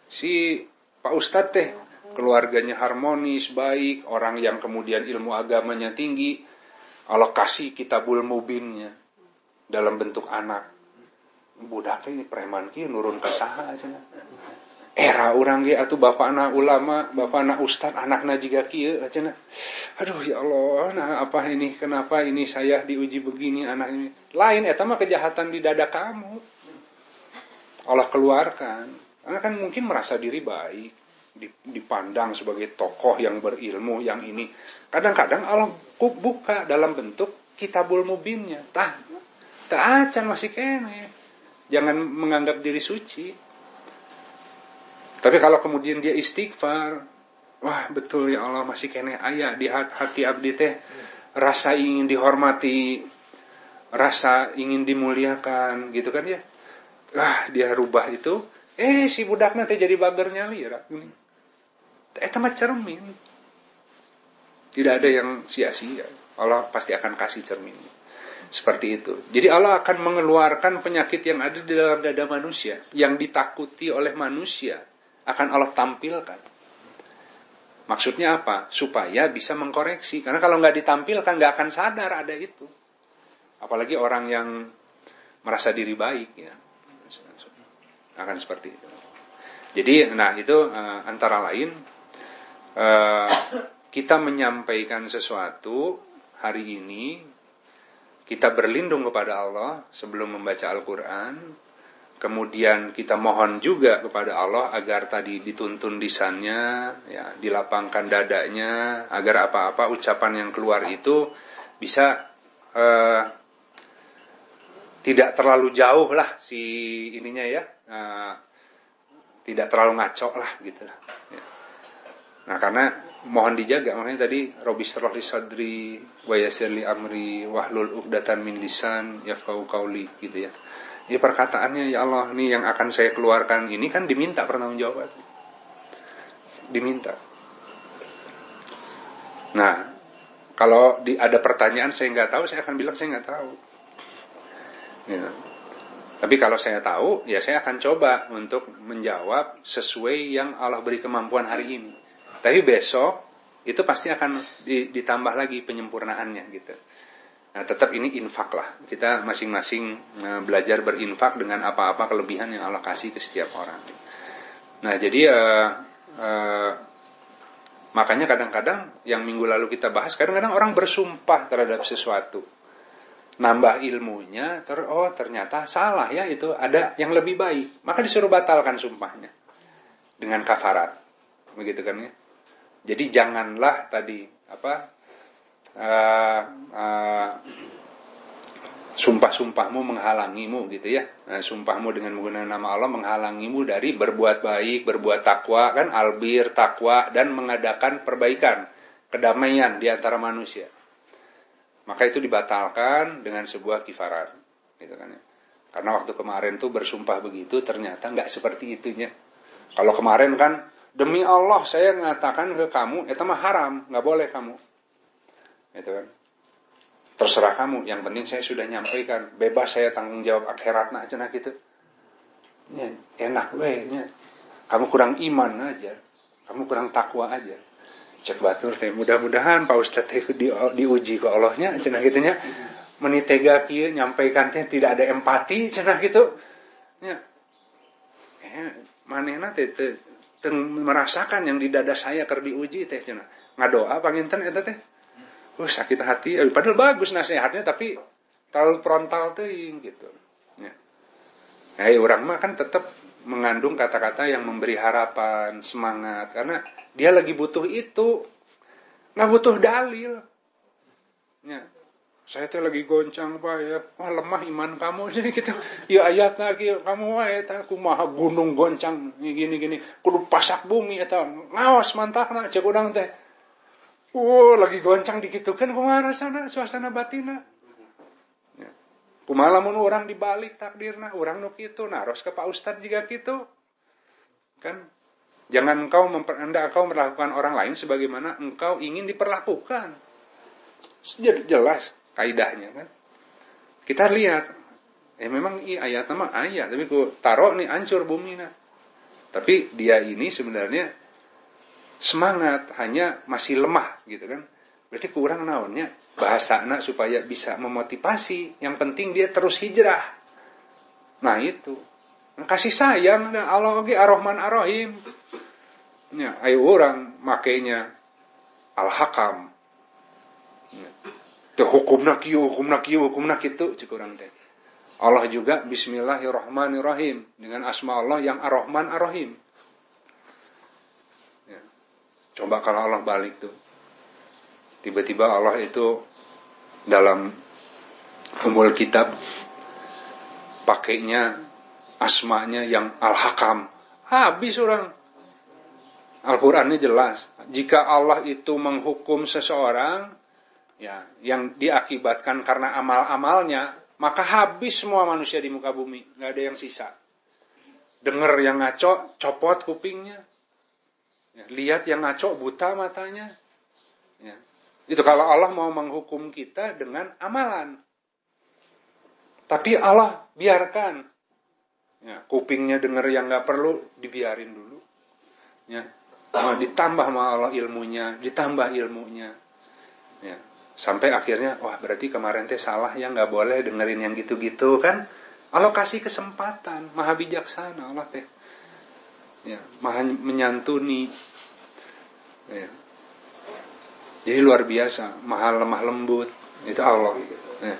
si Pak Ustadz teh keluarganya harmonis, baik, orang yang kemudian ilmu agamanya tinggi, Allah kasih kitabul mubinnya dalam bentuk anak. Budak ini preman ki nurun ke saha aja. Era orang ge atuh bapak anak ulama, bapak anak ustad, anaknya juga kieu aja. Aduh ya Allah, nah apa ini? Kenapa ini saya diuji begini anak ini? Lain eta mah kejahatan di dada kamu. Allah keluarkan. Karena kan mungkin merasa diri baik dipandang sebagai tokoh yang berilmu yang ini. Kadang-kadang Allah buka dalam bentuk kitabul mubinnya. Tah, tak acan masih kene. Jangan menganggap diri suci. Tapi kalau kemudian dia istighfar, wah betul ya Allah masih kene ayah di hati abdi teh rasa ingin dihormati, rasa ingin dimuliakan, gitu kan ya. Wah, dia rubah itu, eh si budak nanti jadi bagernya lira. Ini Eta mah cermin. Tidak ada yang sia-sia. Allah pasti akan kasih cermin. Seperti itu. Jadi Allah akan mengeluarkan penyakit yang ada di dalam dada manusia. Yang ditakuti oleh manusia. Akan Allah tampilkan. Maksudnya apa? Supaya bisa mengkoreksi. Karena kalau nggak ditampilkan nggak akan sadar ada itu. Apalagi orang yang merasa diri baik ya. Akan seperti itu. Jadi nah itu uh, antara lain Eh, kita menyampaikan sesuatu hari ini, kita berlindung kepada Allah sebelum membaca Al-Quran, kemudian kita mohon juga kepada Allah agar tadi dituntun lisannya, ya, dilapangkan dadanya, agar apa-apa ucapan yang keluar itu bisa uh, tidak terlalu jauh lah si ininya ya, uh, tidak terlalu ngaco lah gitu lah. Ya. Nah karena mohon dijaga makanya tadi Robi li sadri wa yasirli amri wahlul uqdatan min lisan yafqahu qauli gitu ya. Ya perkataannya ya Allah nih yang akan saya keluarkan ini kan diminta pertanggungjawaban. Diminta. Nah, kalau di, ada pertanyaan saya nggak tahu, saya akan bilang saya nggak tahu. Gitu. Tapi kalau saya tahu, ya saya akan coba untuk menjawab sesuai yang Allah beri kemampuan hari ini. Tapi besok itu pasti akan ditambah lagi penyempurnaannya gitu. Nah, tetap ini infak lah. Kita masing-masing eh, belajar berinfak dengan apa-apa kelebihan yang Allah kasih ke setiap orang. Nah, jadi uh, uh, makanya kadang-kadang yang minggu lalu kita bahas, kadang-kadang orang bersumpah terhadap sesuatu. Nambah ilmunya, ter oh ternyata salah ya itu ada yang lebih baik. Maka disuruh batalkan sumpahnya dengan kafarat. Begitu kan ya? Jadi janganlah tadi apa sumpah-sumpahmu menghalangimu gitu ya. Nah, sumpahmu dengan menggunakan nama Allah menghalangimu dari berbuat baik, berbuat takwa kan albir, takwa dan mengadakan perbaikan, kedamaian di antara manusia. Maka itu dibatalkan dengan sebuah kifarat, gitu kan ya. Karena waktu kemarin tuh bersumpah begitu ternyata nggak seperti itunya. Kalau kemarin kan demi Allah saya mengatakan ke kamu itu mah haram nggak boleh kamu itu kan. Terserah kamu yang penting saya sudah nyampaikan. Bebas saya tanggung jawab akhirat nah cina gitu. Ya, enak weh ya. kamu kurang iman aja. Kamu kurang takwa aja. Cek batur teh mudah-mudahan Pak Ustadz teh di, diuji ke Allahnya cina gitunya menitega kia nyampaikan teh tidak ada empati cina gitu. Ya. Eh, mana teh merasakan yang di dada saya ker diuji teh cina ngadoa panginten eta teh uh sakit hati. Eh, padahal bagus nasihatnya tapi terlalu frontal tuh gitu. Ya. Nah, orang mah kan tetap mengandung kata-kata yang memberi harapan semangat karena dia lagi butuh itu. Nggak butuh dalil. Ya. Saya tuh lagi goncang pak ya. Wah lemah iman kamu sih gitu. Ya ayat lagi kamu wah ya aku mah gunung goncang gini gini. Kudu pasak bumi atau ngawas mantap nak cek udang teh Wow, lagi goncang dikit kan kumara sana suasana batina. Ya. Kumalamun orang dibalik takdirna, orang nuk itu naros ke Pak Ustadz juga gitu. Kan jangan engkau memper, anda engkau melakukan orang lain sebagaimana engkau ingin diperlakukan. Jelas kaidahnya kan. Kita lihat, eh memang iya ayat nama ayat, tapi ku taruh nih hancur bumi nah. Tapi dia ini sebenarnya semangat, hanya masih lemah gitu kan. Berarti kurang naonnya bahasa anak supaya bisa memotivasi. Yang penting dia terus hijrah. Nah itu. Kasih sayang nah, Allah lagi Ar-Rahman Ar-Rahim. Ya, ayo orang makainya Al-Hakam. Ya. Teh hukumna kieu, hukumna kieu, hukumna kitu cek urang teh. Allah juga Bismillahirrahmanirrahim dengan asma Allah yang Ar-Rahman Ar-Rahim. Coba kalau Allah balik tuh. Tiba-tiba Allah itu dalam umul kitab pakainya asmanya yang Al-Hakam. Habis orang. Al-Qur'annya jelas. Jika Allah itu menghukum seseorang, ya yang diakibatkan karena amal-amalnya maka habis semua manusia di muka bumi nggak ada yang sisa dengar yang ngaco copot kupingnya ya, lihat yang ngaco buta matanya. Ya. itu kalau Allah mau menghukum kita dengan amalan. Tapi Allah biarkan. Ya, kupingnya dengar yang nggak perlu dibiarin dulu. Ya. Ditambah sama Allah ilmunya ditambah ilmunya. Ya. Sampai akhirnya, wah berarti kemarin teh salah ya nggak boleh dengerin yang gitu-gitu kan. Allah kasih kesempatan, maha bijaksana Allah teh. Ya, maha menyantuni. Ya. Jadi luar biasa, maha lemah lembut. Itu Allah. Ya.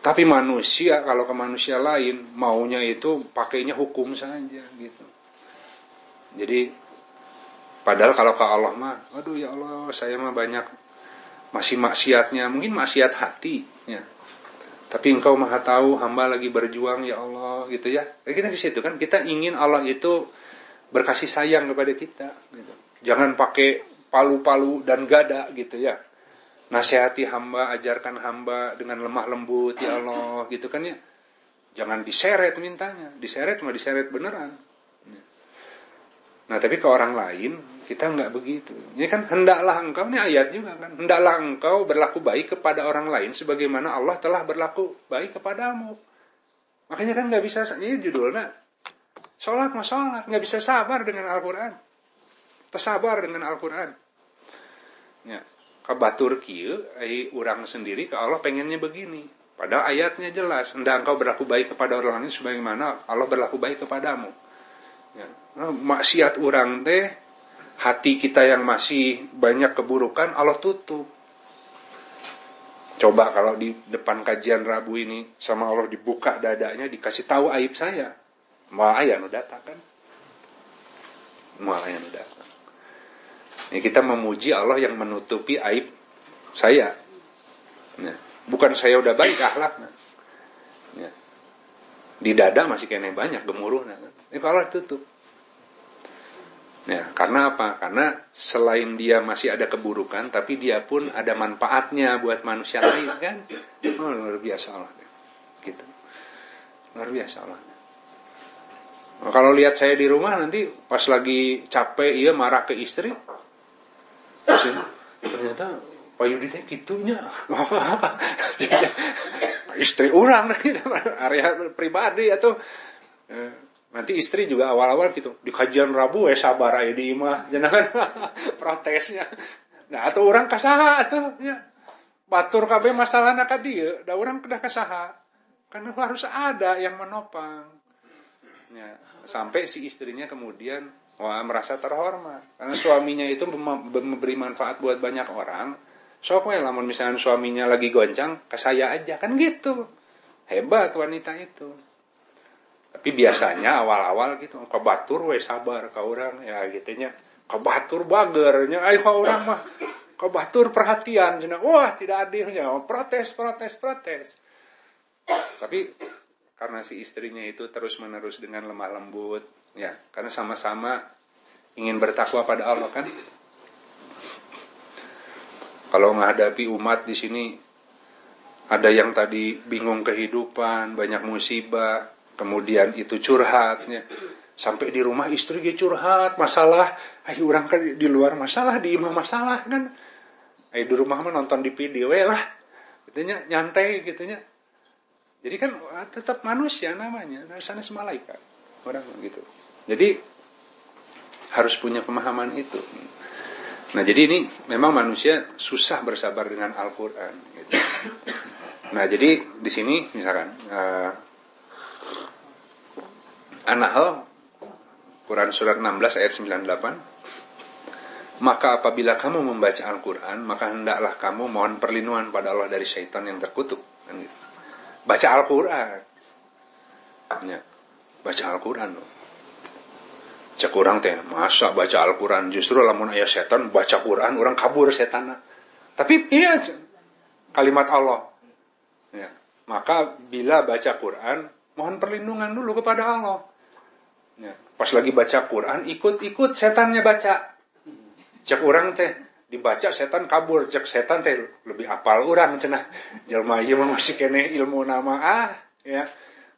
Tapi manusia kalau ke manusia lain maunya itu pakainya hukum saja gitu. Jadi padahal kalau ke Allah mah, aduh ya Allah saya mah banyak masih maksiatnya mungkin maksiat hati ya Tapi engkau maha tahu hamba lagi berjuang ya Allah gitu ya. Kayak kita di situ kan kita ingin Allah itu berkasih sayang kepada kita. Gitu. Jangan pakai palu-palu dan gada gitu ya. Nasihati hamba, ajarkan hamba dengan lemah lembut ya Allah gitu kan ya. Jangan diseret mintanya, diseret mah diseret beneran. Nah tapi ke orang lain kita nggak begitu. Ini kan hendaklah engkau ini ayat juga kan. Hendaklah engkau berlaku baik kepada orang lain sebagaimana Allah telah berlaku baik kepadamu. Makanya kan nggak bisa ini judulnya sholat mah sholat nggak bisa sabar dengan Al-Quran. Tersabar dengan Al-Quran. Ya, kabatur kieu orang sendiri ke Allah pengennya begini. Padahal ayatnya jelas, hendak engkau berlaku baik kepada orang lain sebagaimana Allah berlaku baik kepadamu. Ya. Nah, maksiat orang teh hati kita yang masih banyak keburukan Allah tutup. Coba kalau di depan kajian Rabu ini sama Allah dibuka dadanya dikasih tahu aib saya. Mau ayah nu datang kan? Mau ayah datang. Ya, kita memuji Allah yang menutupi aib saya. Ya. Bukan saya udah baik akhlaknya. Ya di dada masih kena banyak gemuruh nah. ini Allah tutup ya karena apa? Karena selain dia masih ada keburukan tapi dia pun ada manfaatnya buat manusia lain kan? Oh, luar biasa Allah. Gitu. Luar biasa Allah. Nah, kalau lihat saya di rumah nanti pas lagi capek iya marah ke istri. Ternyata Pak Yudi gitunya. Istri orang area pribadi atau eh, nanti istri juga awal-awal gitu di kajian Rabu ya sabar aja di imah jangan protesnya. Nah atau orang kasaha atau ya. Batur KB masalah nak dia da orang kedah kasaha karena harus ada yang menopang. Ya sampai si istrinya kemudian wah merasa terhormat. Karena suaminya itu memberi manfaat buat banyak orang. Sok we lamun misalnya suaminya lagi goncang, ke saya aja. Kan gitu. Hebat wanita itu. Tapi biasanya awal-awal gitu, ke batur we sabar ke orang ya gitunya. Ke batur bagernya, ayo ke orang mah ke batur perhatian cina. Wah, tidak adilnya. Protes, protes, protes. Tapi karena si istrinya itu terus-menerus dengan lemah lembut, ya, karena sama-sama ingin bertakwa pada Allah kan kalau menghadapi umat di sini ada yang tadi bingung kehidupan, banyak musibah, kemudian itu curhatnya. Sampai di rumah istri dia curhat, masalah, ayo orang kan di luar masalah, di imah masalah kan. Ayo di rumah mah nonton di video lah. Gitunya nyantai gitunya. Jadi kan ah, tetap manusia namanya, sana malaikat. Orang gitu. Jadi harus punya pemahaman itu. Nah jadi ini memang manusia susah bersabar dengan Al-Quran. Gitu. Nah jadi di sini misalkan uh, An-Nahl Quran surat 16 ayat 98 Maka apabila kamu membaca Al-Quran Maka hendaklah kamu mohon perlindungan pada Allah dari syaitan yang terkutuk. Baca Al-Quran ya. Baca Al-Quran cek orang teh masa baca Al-Quran justru lamun ayat setan baca Quran orang kabur setan tapi iya kalimat Allah ya. maka bila baca Quran mohon perlindungan dulu kepada Allah. Pas lagi baca Quran ikut-ikut setannya baca. Cek orang teh dibaca setan kabur. Cek setan teh lebih apal orang cenah. Jelma ieu masih kene ilmu nama. Ah ya.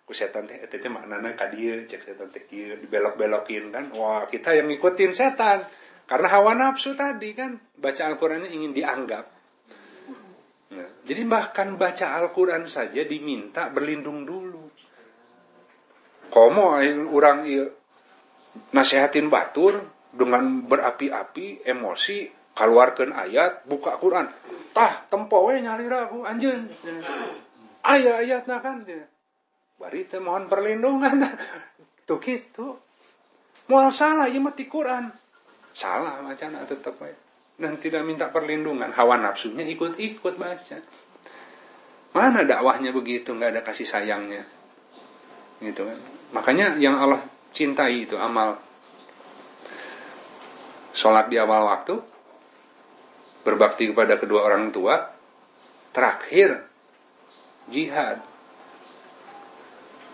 Ku setan teh eta teh maknana cek setan teh kieu dibelok-belokin kan. Wah kita yang ngikutin setan. Karena hawa nafsu tadi kan. Baca Al-Qur'an ingin dianggap. Nah, jadi bahkan baca Al-Qur'an saja diminta berlindung dulu komo orang nasehatin batur dengan berapi-api emosi keluarkan ayat buka Quran tah tempo we nyalira aku anjeun ayat ayatnya kan Bari mohon perlindungan. Tuh gitu. Mau salah ya mati Quran. Salah macam tetap. Dan tidak minta perlindungan. Hawa nafsunya ikut-ikut baca. Mana dakwahnya begitu, nggak ada kasih sayangnya. Gitu kan. Makanya yang Allah cintai itu amal. Sholat di awal waktu, berbakti kepada kedua orang tua, terakhir jihad.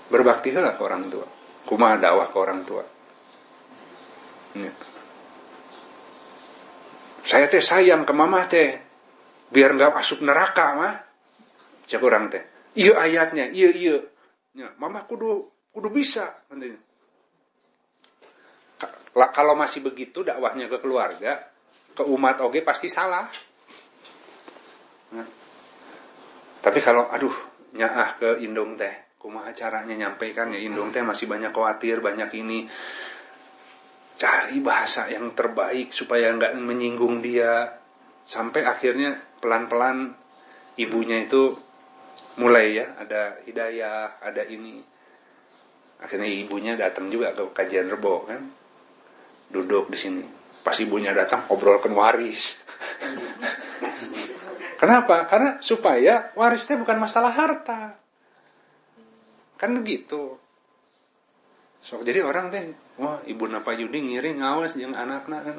Berbakti ke orang tua kumaha dakwah ke orang tua. Ya. saya teh sayang ke mama teh biar nggak masuk neraka mah. Cek orang teh iya ayatnya iya iya. Ya, mama kudu kudu bisa nantinya kalau masih begitu dakwahnya ke keluarga ke umat oge pasti salah. Nah. tapi kalau aduh nyaah ke indung teh kumaha caranya nyampaikan ya indung teh masih banyak khawatir banyak ini. Cari bahasa yang terbaik supaya nggak menyinggung dia. Sampai akhirnya pelan-pelan ibunya itu mulai ya ada hidayah ada ini akhirnya ibunya datang juga ke kajian rebo kan. Duduk di sini. Pas ibunya datang obrolkan waris. Kenapa? Karena supaya warisnya bukan masalah harta. Kan gitu. So jadi orang teh wah ibu napa Yudi ngiring ngawas yang anaknya kan.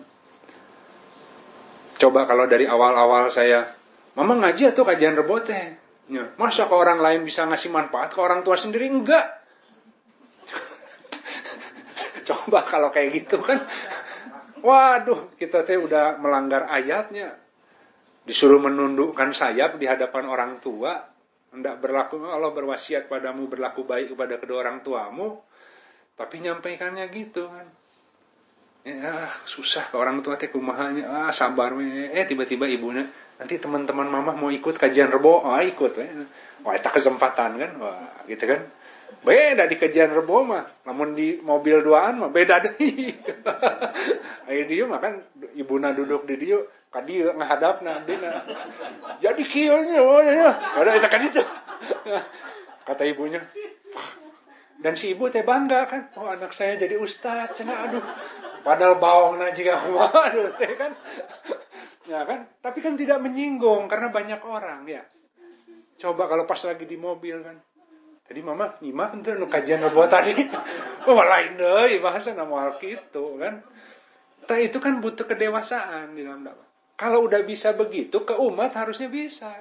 Coba kalau dari awal-awal saya mama ngaji atau kajian rebo teh? Masa ke orang lain bisa ngasih manfaat ke orang tua sendiri? Enggak coba kalau kayak gitu kan. Waduh kita teh udah melanggar ayatnya. Disuruh menundukkan sayap di hadapan orang tua. Hendak berlaku Allah berwasiat padamu berlaku baik kepada kedua orang tuamu. Tapi nyampaikannya gitu kan. Ya susah ke orang tua teh kumahanya. Ah sabar we. eh tiba-tiba ibunya nanti teman-teman mama mau ikut kajian rebo. Ah ikut we. wah itu kesempatan kan. Wah gitu kan beda di kajian rebo mah namun di mobil duaan mah beda deh. Ayo dia mah kan ibuna duduk di dia kan dia ngahadap dina. Jadi kieunya oh ya ada itu kan itu kata ibunya dan si ibu teh bangga kan oh anak saya jadi ustad cina aduh. Padahal bawang jika aduh teh kan. Ya kan tapi kan tidak menyinggung karena banyak orang ya. Coba kalau pas lagi di mobil kan tadi mama nyimak itu nu kajian buat tadi oh lain deh bahasa nama gitu kan tapi itu kan butuh kedewasaan di dalam dakwah kalau udah bisa begitu, ke umat harusnya bisa.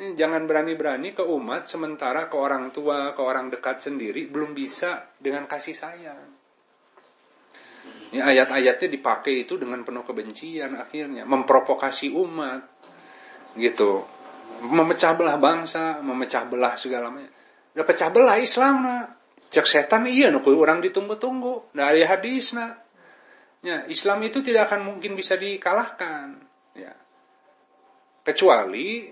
Jangan berani-berani ke umat, sementara ke orang tua, ke orang dekat sendiri, belum bisa dengan kasih sayang. Ini ayat-ayatnya dipakai itu dengan penuh kebencian akhirnya. Memprovokasi umat. Gitu. Memecah belah bangsa, memecah belah segala macam. Udah pecah belah Islam nah. Cek setan iya nukui orang ditunggu-tunggu. Dari hadis nah. Ya, Islam itu tidak akan mungkin bisa dikalahkan. Ya. Kecuali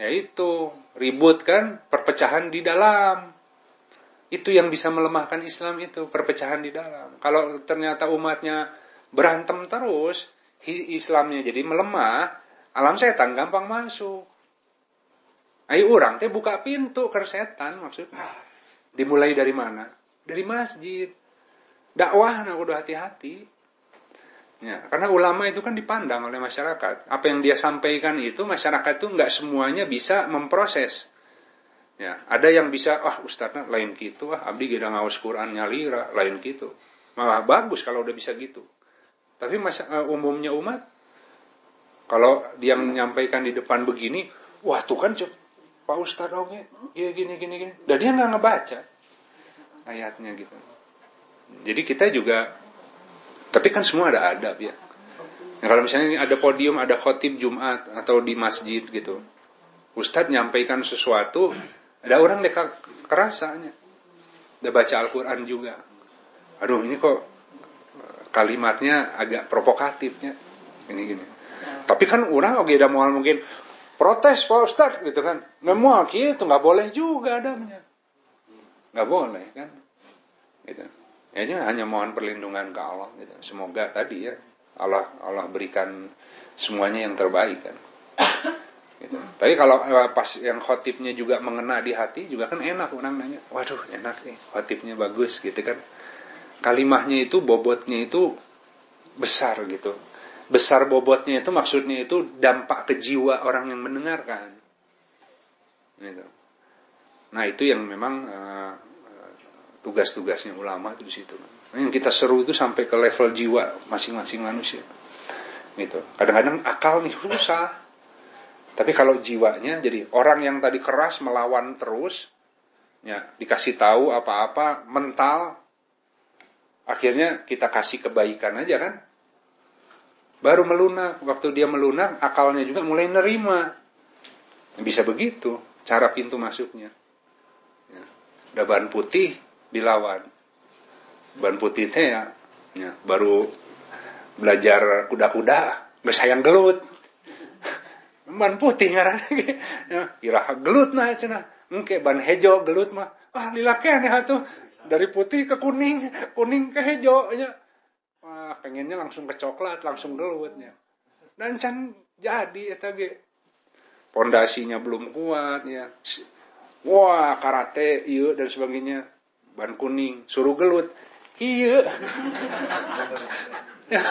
yaitu ribut kan perpecahan di dalam. Itu yang bisa melemahkan Islam itu, perpecahan di dalam. Kalau ternyata umatnya berantem terus, Islamnya jadi melemah, alam setan gampang masuk. Ayo orang teh buka pintu ke setan maksudnya. Dimulai dari mana? Dari masjid. Dakwah nah udah hati-hati. Ya, karena ulama itu kan dipandang oleh masyarakat. Apa yang dia sampaikan itu masyarakat itu nggak semuanya bisa memproses. Ya, ada yang bisa, ah ustadznya lain gitu, ah abdi gak ngawas Quran nyalira, lain gitu. Malah bagus kalau udah bisa gitu. Tapi mas, uh, umumnya umat, kalau dia menyampaikan di depan begini, wah tuh kan Pak Ustadz oke, ya gini gini gini. Dan dia nggak ngebaca ayatnya gitu. Jadi kita juga tapi kan semua ada adab ya. Nah, kalau misalnya ada podium, ada khotib Jumat atau di masjid gitu. Ustadz nyampaikan sesuatu, ada orang dekat kerasanya. Udah baca Al-Quran juga. Aduh ini kok eh, kalimatnya agak provokatifnya. Ini gini. Tapi kan orang oke ada mau mungkin protes Pak Ustadz gitu kan. Mau gitu, nggak boleh juga adamnya. Nggak boleh kan. Gitu. Ya hanya mohon perlindungan ke Allah gitu. Semoga tadi ya Allah Allah berikan semuanya yang terbaik kan. Gitu. Tapi kalau eh, pas yang khotibnya juga mengena di hati juga kan enak orang nanya, waduh enak nih khotibnya bagus gitu kan. Kalimahnya itu bobotnya itu besar gitu. Besar bobotnya itu maksudnya itu dampak ke jiwa orang yang mendengarkan. Gitu. Nah itu yang memang uh, tugas-tugasnya ulama itu di situ. Yang kita seru itu sampai ke level jiwa masing-masing manusia. Gitu. Kadang-kadang akal nih susah. Tapi kalau jiwanya jadi orang yang tadi keras melawan terus, ya dikasih tahu apa-apa mental, akhirnya kita kasih kebaikan aja kan. Baru melunak, waktu dia melunak akalnya juga mulai nerima. Bisa begitu cara pintu masuknya. Ya. Udah ban putih dilawan. Ban putih teh ya, ya baru belajar kuda-kuda, gak sayang gelut ban putih ngaran ya kira gelut nah cina engke ban hejo gelut mah ah lila kene atuh dari putih ke kuning kuning ke hejo nya wah pengennya langsung ke coklat langsung gelutnya dan can jadi eta ge. Pondasinya belum kuat ya. Wah karate iya dan sebagainya. Ban kuning suruh gelut. Iya ya,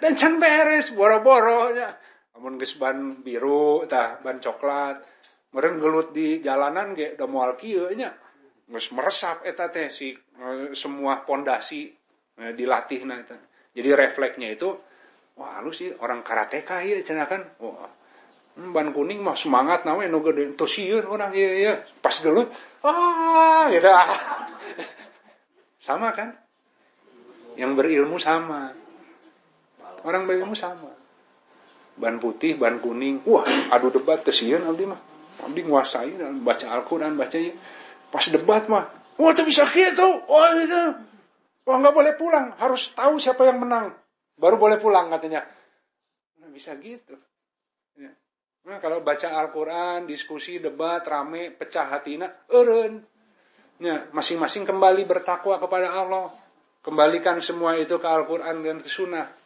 dan can beres boro-boro ya. Amun geus ban biru tah ban coklat. Meureun gelut di jalanan ge da moal kieu nya. Geus meresap eta teh si e, semua pondasi e, dilatihna eta jadi refleksnya itu wah lu sih orang karateka ieu cenah kan wah hmm, ban kuning mah semangat nawe nu gede tuh sieun orang iya iya pas gelut ah gitu sama kan yang berilmu sama orang berilmu sama ban putih, ban kuning. Wah, adu debat tesian abdi mah. Abdi nguasai dan baca Al-Qur'an bacanya. Pas debat mah, wah tuh bisa gitu. Wah gitu. Wah nggak boleh pulang, harus tahu siapa yang menang. Baru boleh pulang katanya. Nah, bisa gitu. Ya. Nah, kalau baca Al-Quran, diskusi, debat, rame, pecah hatinya, eren. Ya, masing-masing kembali bertakwa kepada Allah. Kembalikan semua itu ke Al-Quran dan ke Sunnah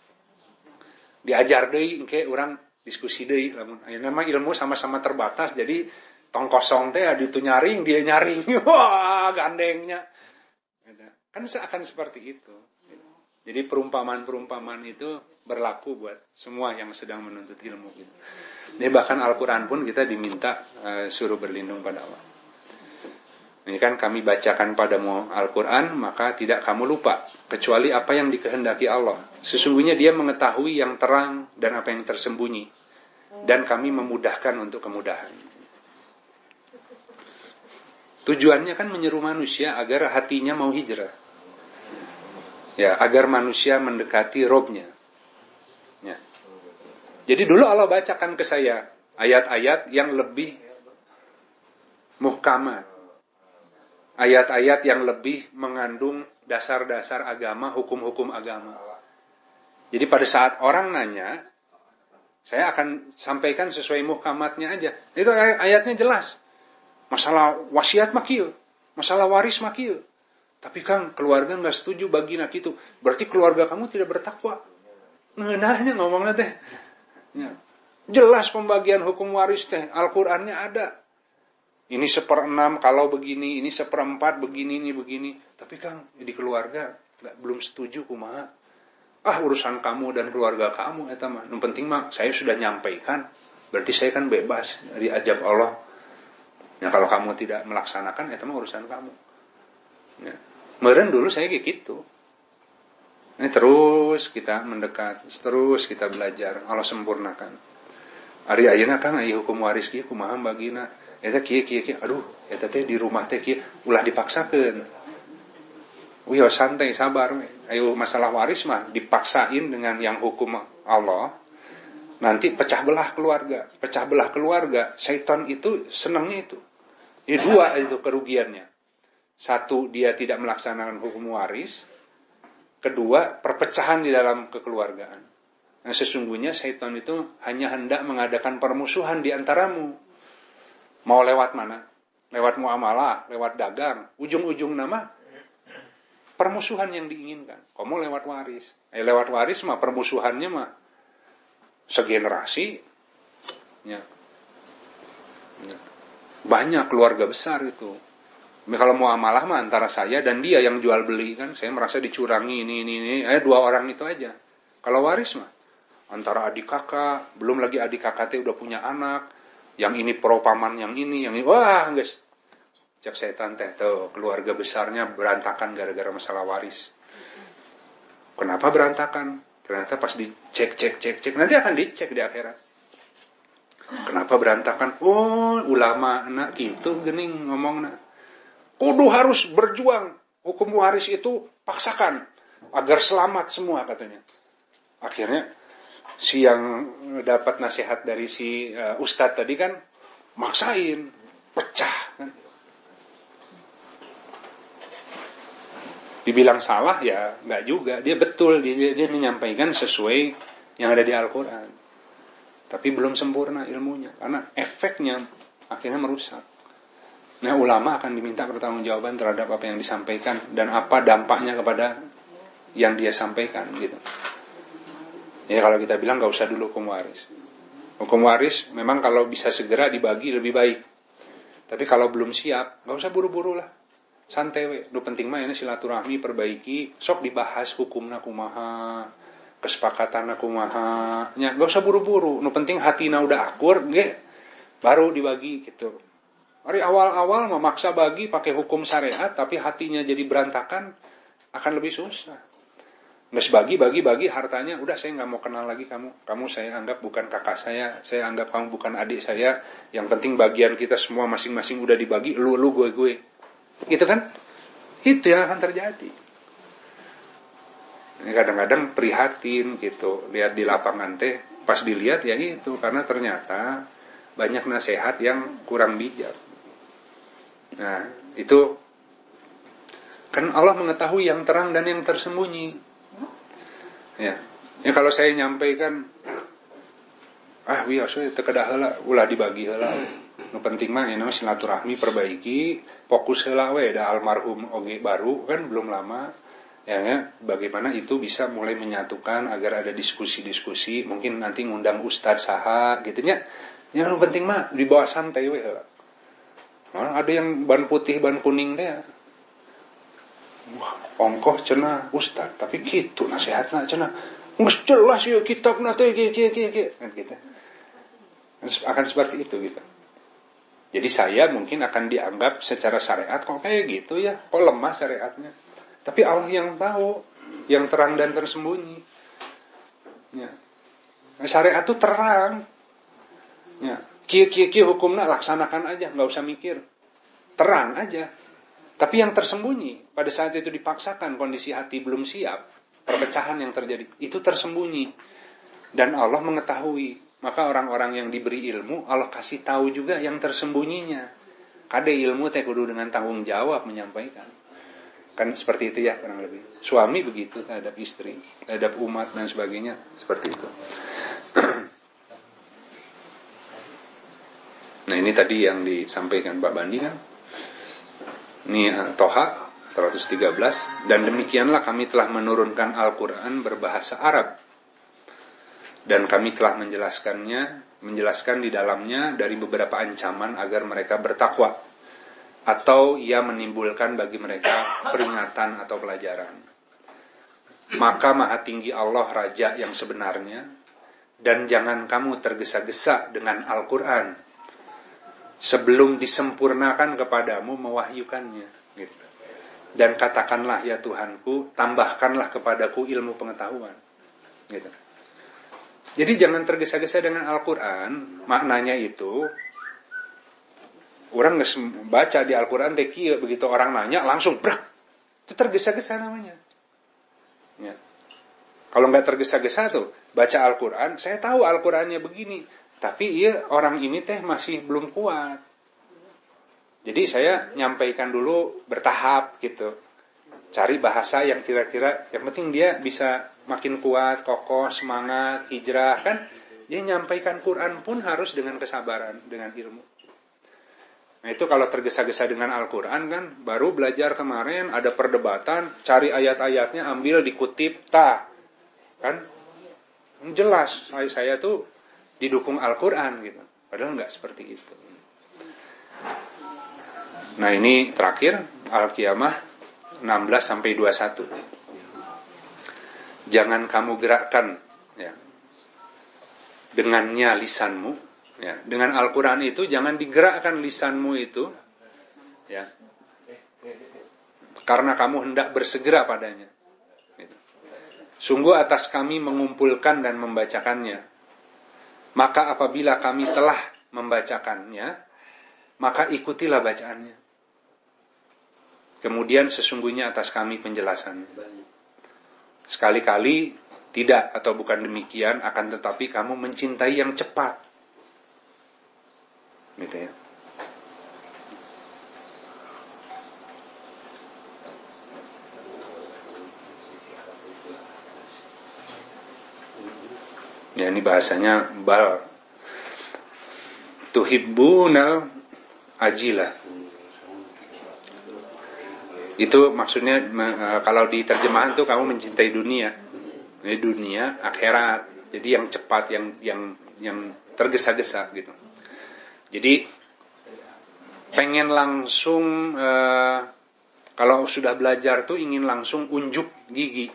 diajar deh ke orang diskusi deh namun nama ilmu sama-sama terbatas jadi tong kosong teh itu nyaring dia nyaring wah gandengnya kan akan seperti itu jadi perumpamaan-perumpamaan itu berlaku buat semua yang sedang menuntut ilmu gitu. Jadi bahkan Al-Quran pun kita diminta uh, suruh berlindung pada Allah. Ini kan kami bacakan padamu Al-Quran, maka tidak kamu lupa, kecuali apa yang dikehendaki Allah. Sesungguhnya dia mengetahui yang terang dan apa yang tersembunyi. Dan kami memudahkan untuk kemudahan. Tujuannya kan menyeru manusia agar hatinya mau hijrah. Ya, agar manusia mendekati robnya. Ya. Jadi dulu Allah bacakan ke saya ayat-ayat yang lebih muhkamat ayat-ayat yang lebih mengandung dasar-dasar agama, hukum-hukum agama. Jadi pada saat orang nanya, saya akan sampaikan sesuai muhkamatnya aja. Itu ayatnya jelas. Masalah wasiat makil, masalah waris makil. Tapi Kang, keluarga nggak setuju bagi nak itu. Berarti keluarga kamu tidak bertakwa. Ngenahnya ngomongnya teh. Ya. Jelas pembagian hukum waris teh. Al-Qur'annya ada. Ini seperenam kalau begini, ini seperempat begini, ini begini. Tapi Kang, di keluarga nggak belum setuju kumaha. Ah urusan kamu dan keluarga kamu eta mah. Yang penting mah saya sudah nyampaikan. Berarti saya kan bebas dari ajab Allah. Ya kalau kamu tidak melaksanakan itu mah urusan kamu. Ya. Meren dulu saya kayak gitu. Ini terus kita mendekat, terus kita belajar, Allah sempurnakan. Ari ayeuna Kang aya hukum waris kieu kumaha bagina? Eta kia kia kia aduh eta teh di rumah teh kia ulah dipaksakan Wih, santai sabar. Ayo masalah waris mah dipaksain dengan yang hukum Allah. Nanti pecah belah keluarga. Pecah belah keluarga syaitan itu senangnya itu. Ini dua itu kerugiannya satu dia tidak melaksanakan hukum waris kedua perpecahan di dalam kekeluargaan nah sesungguhnya syaitan itu hanya hendak mengadakan permusuhan di antaramu Mau lewat mana? Lewat muamalah, lewat dagang. Ujung-ujung nama permusuhan yang diinginkan. Kamu lewat waris. Eh, lewat waris mah permusuhannya mah segenerasi. Ya. ya. Banyak keluarga besar itu. Kalau mau amalah mah antara saya dan dia yang jual beli kan, saya merasa dicurangi ini ini ini. Eh dua orang itu aja. Kalau waris mah antara adik kakak, belum lagi adik kakak teh udah punya anak, yang ini pro paman yang ini yang ini wah guys cek setan teh tuh keluarga besarnya berantakan gara-gara masalah waris kenapa berantakan ternyata pas dicek cek cek cek nanti akan dicek di akhirat Kenapa berantakan? Oh, ulama nak gitu gening ngomong nak. Kudu harus berjuang. Hukum waris itu paksakan agar selamat semua katanya. Akhirnya si yang dapat nasihat dari si uh, ustadz tadi kan maksain, pecah kan. Dibilang salah ya nggak juga, dia betul dia, dia menyampaikan sesuai yang ada di Al-Quran. Tapi belum sempurna ilmunya karena efeknya akhirnya merusak. Nah ulama akan diminta pertanggungjawaban terhadap apa yang disampaikan dan apa dampaknya kepada yang dia sampaikan gitu. Ya kalau kita bilang gak usah dulu hukum waris. Hukum waris memang kalau bisa segera dibagi lebih baik. Tapi kalau belum siap, gak usah buru-buru lah. Santai we. Lu penting mah ini silaturahmi perbaiki, sok dibahas hukum nakumaha, kesepakatan nakumaha. Ya, gak usah buru-buru. Nu penting na udah akur, nge, baru dibagi gitu. Hari awal-awal memaksa bagi pakai hukum syariat, tapi hatinya jadi berantakan, akan lebih susah. Nggak bagi, bagi, bagi hartanya, udah saya nggak mau kenal lagi kamu. Kamu saya anggap bukan kakak saya, saya anggap kamu bukan adik saya. Yang penting bagian kita semua masing-masing udah dibagi, lu, lu, gue, gue. Gitu kan? Itu yang akan terjadi. Ini kadang-kadang prihatin gitu, lihat di lapangan teh, pas dilihat ya itu, karena ternyata banyak nasihat yang kurang bijak. Nah, itu kan Allah mengetahui yang terang dan yang tersembunyi. Ya. Ya kalau saya nyampaikan ah wih so itu kedah ulah dibagi heula. Nu penting mah ini silaturahmi perbaiki, fokus heula we da almarhum oge baru kan belum lama. Ya, ya, bagaimana itu bisa mulai menyatukan agar ada diskusi-diskusi, mungkin nanti ngundang ustadz saha gitu nya. Yang penting mah dibawa santai we heula. Nah, ada yang ban putih, ban kuning teh Wah, ongkoh cena ustad, tapi gitu nasihatnya cena. Nggak jelas ya kitab nanti kieu kieu kieu kan gitu. Akan seperti itu gitu. Jadi saya mungkin akan dianggap secara syariat kok kayak gitu ya, kok lemah syariatnya. Tapi Allah yang tahu, yang terang dan tersembunyi. Ya. Syariat itu terang. Ya. Kia kia kia hukumnya laksanakan aja, nggak usah mikir. Terang aja. Tapi yang tersembunyi pada saat itu dipaksakan kondisi hati belum siap, perpecahan yang terjadi itu tersembunyi dan Allah mengetahui. Maka orang-orang yang diberi ilmu Allah kasih tahu juga yang tersembunyinya. Kade ilmu teh kudu dengan tanggung jawab menyampaikan. Kan seperti itu ya kurang lebih. Suami begitu terhadap istri, terhadap umat dan sebagainya seperti itu. nah ini tadi yang disampaikan Pak Bandi kan? Ini eh, Toha 113 dan demikianlah kami telah menurunkan Al-Qur'an berbahasa Arab. Dan kami telah menjelaskannya menjelaskan di dalamnya dari beberapa ancaman agar mereka bertakwa. Atau ia menimbulkan bagi mereka peringatan atau pelajaran. Maka maha tinggi Allah raja yang sebenarnya dan jangan kamu tergesa-gesa dengan Al-Qur'an sebelum disempurnakan kepadamu mewahyukannya gitu. Dan katakanlah ya Tuhanku, tambahkanlah kepadaku ilmu pengetahuan. Gitu. Jadi jangan tergesa-gesa dengan Al-Quran, maknanya itu orang baca di Al-Quran begitu orang nanya langsung brak itu tergesa-gesa namanya. Ya. Kalau nggak tergesa-gesa tuh baca Al-Quran, saya tahu Al-Qurannya begini, tapi iya orang ini teh masih belum kuat. Jadi saya nyampaikan dulu bertahap gitu. Cari bahasa yang kira-kira yang penting dia bisa makin kuat, kokoh, semangat, hijrah kan. Dia nyampaikan Quran pun harus dengan kesabaran, dengan ilmu. Nah itu kalau tergesa-gesa dengan Al-Quran kan, baru belajar kemarin ada perdebatan, cari ayat-ayatnya, ambil, dikutip, tak. Kan? Jelas, saya, saya tuh didukung Al-Quran gitu. Padahal nggak seperti itu. Nah ini terakhir Al-Qiyamah 16 sampai 21. Jangan kamu gerakkan ya, dengannya lisanmu. Ya, dengan Al-Quran itu jangan digerakkan lisanmu itu. Ya, karena kamu hendak bersegera padanya. Gitu. Sungguh atas kami mengumpulkan dan membacakannya Maka apabila kami telah membacakannya, maka ikutilah bacaannya. Kemudian sesungguhnya atas kami penjelasannya. Sekali-kali tidak atau bukan demikian, akan tetapi kamu mencintai yang cepat. Gitu ya. Ya ini bahasanya bal. Tuhibbunal ajilah. Itu maksudnya e, kalau di terjemahan tuh kamu mencintai dunia. Ini dunia, akhirat. Jadi yang cepat, yang yang yang tergesa-gesa gitu. Jadi pengen langsung uh, kalau sudah belajar tuh ingin langsung unjuk gigi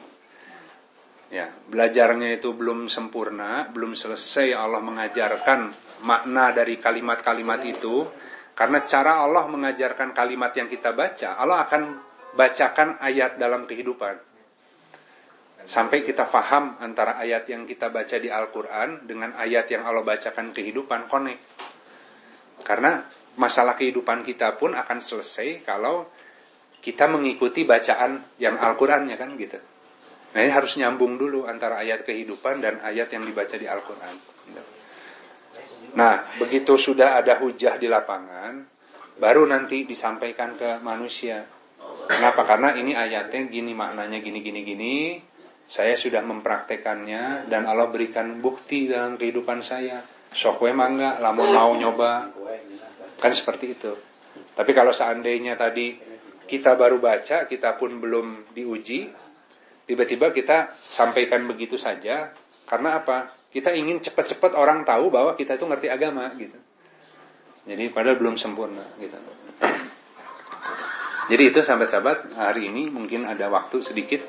Ya, belajarnya itu belum sempurna, belum selesai Allah mengajarkan makna dari kalimat-kalimat itu. Karena cara Allah mengajarkan kalimat yang kita baca, Allah akan bacakan ayat dalam kehidupan. Sampai kita faham antara ayat yang kita baca di Al-Quran dengan ayat yang Allah bacakan kehidupan, connect. Karena masalah kehidupan kita pun akan selesai kalau kita mengikuti bacaan yang Al-Qurannya kan gitu. Nah ini harus nyambung dulu antara ayat kehidupan dan ayat yang dibaca di Al-Quran. Nah begitu sudah ada hujah di lapangan, baru nanti disampaikan ke manusia. Kenapa? Karena ini ayatnya gini maknanya gini gini gini. Saya sudah mempraktekannya dan Allah berikan bukti dalam kehidupan saya. Sokwe mangga, lamun mau nyoba. Kan seperti itu. Tapi kalau seandainya tadi kita baru baca, kita pun belum diuji, Tiba-tiba kita sampaikan begitu saja, karena apa? Kita ingin cepat-cepat orang tahu bahwa kita itu ngerti agama gitu. Jadi padahal belum sempurna gitu. Jadi itu sahabat-sahabat hari ini mungkin ada waktu sedikit.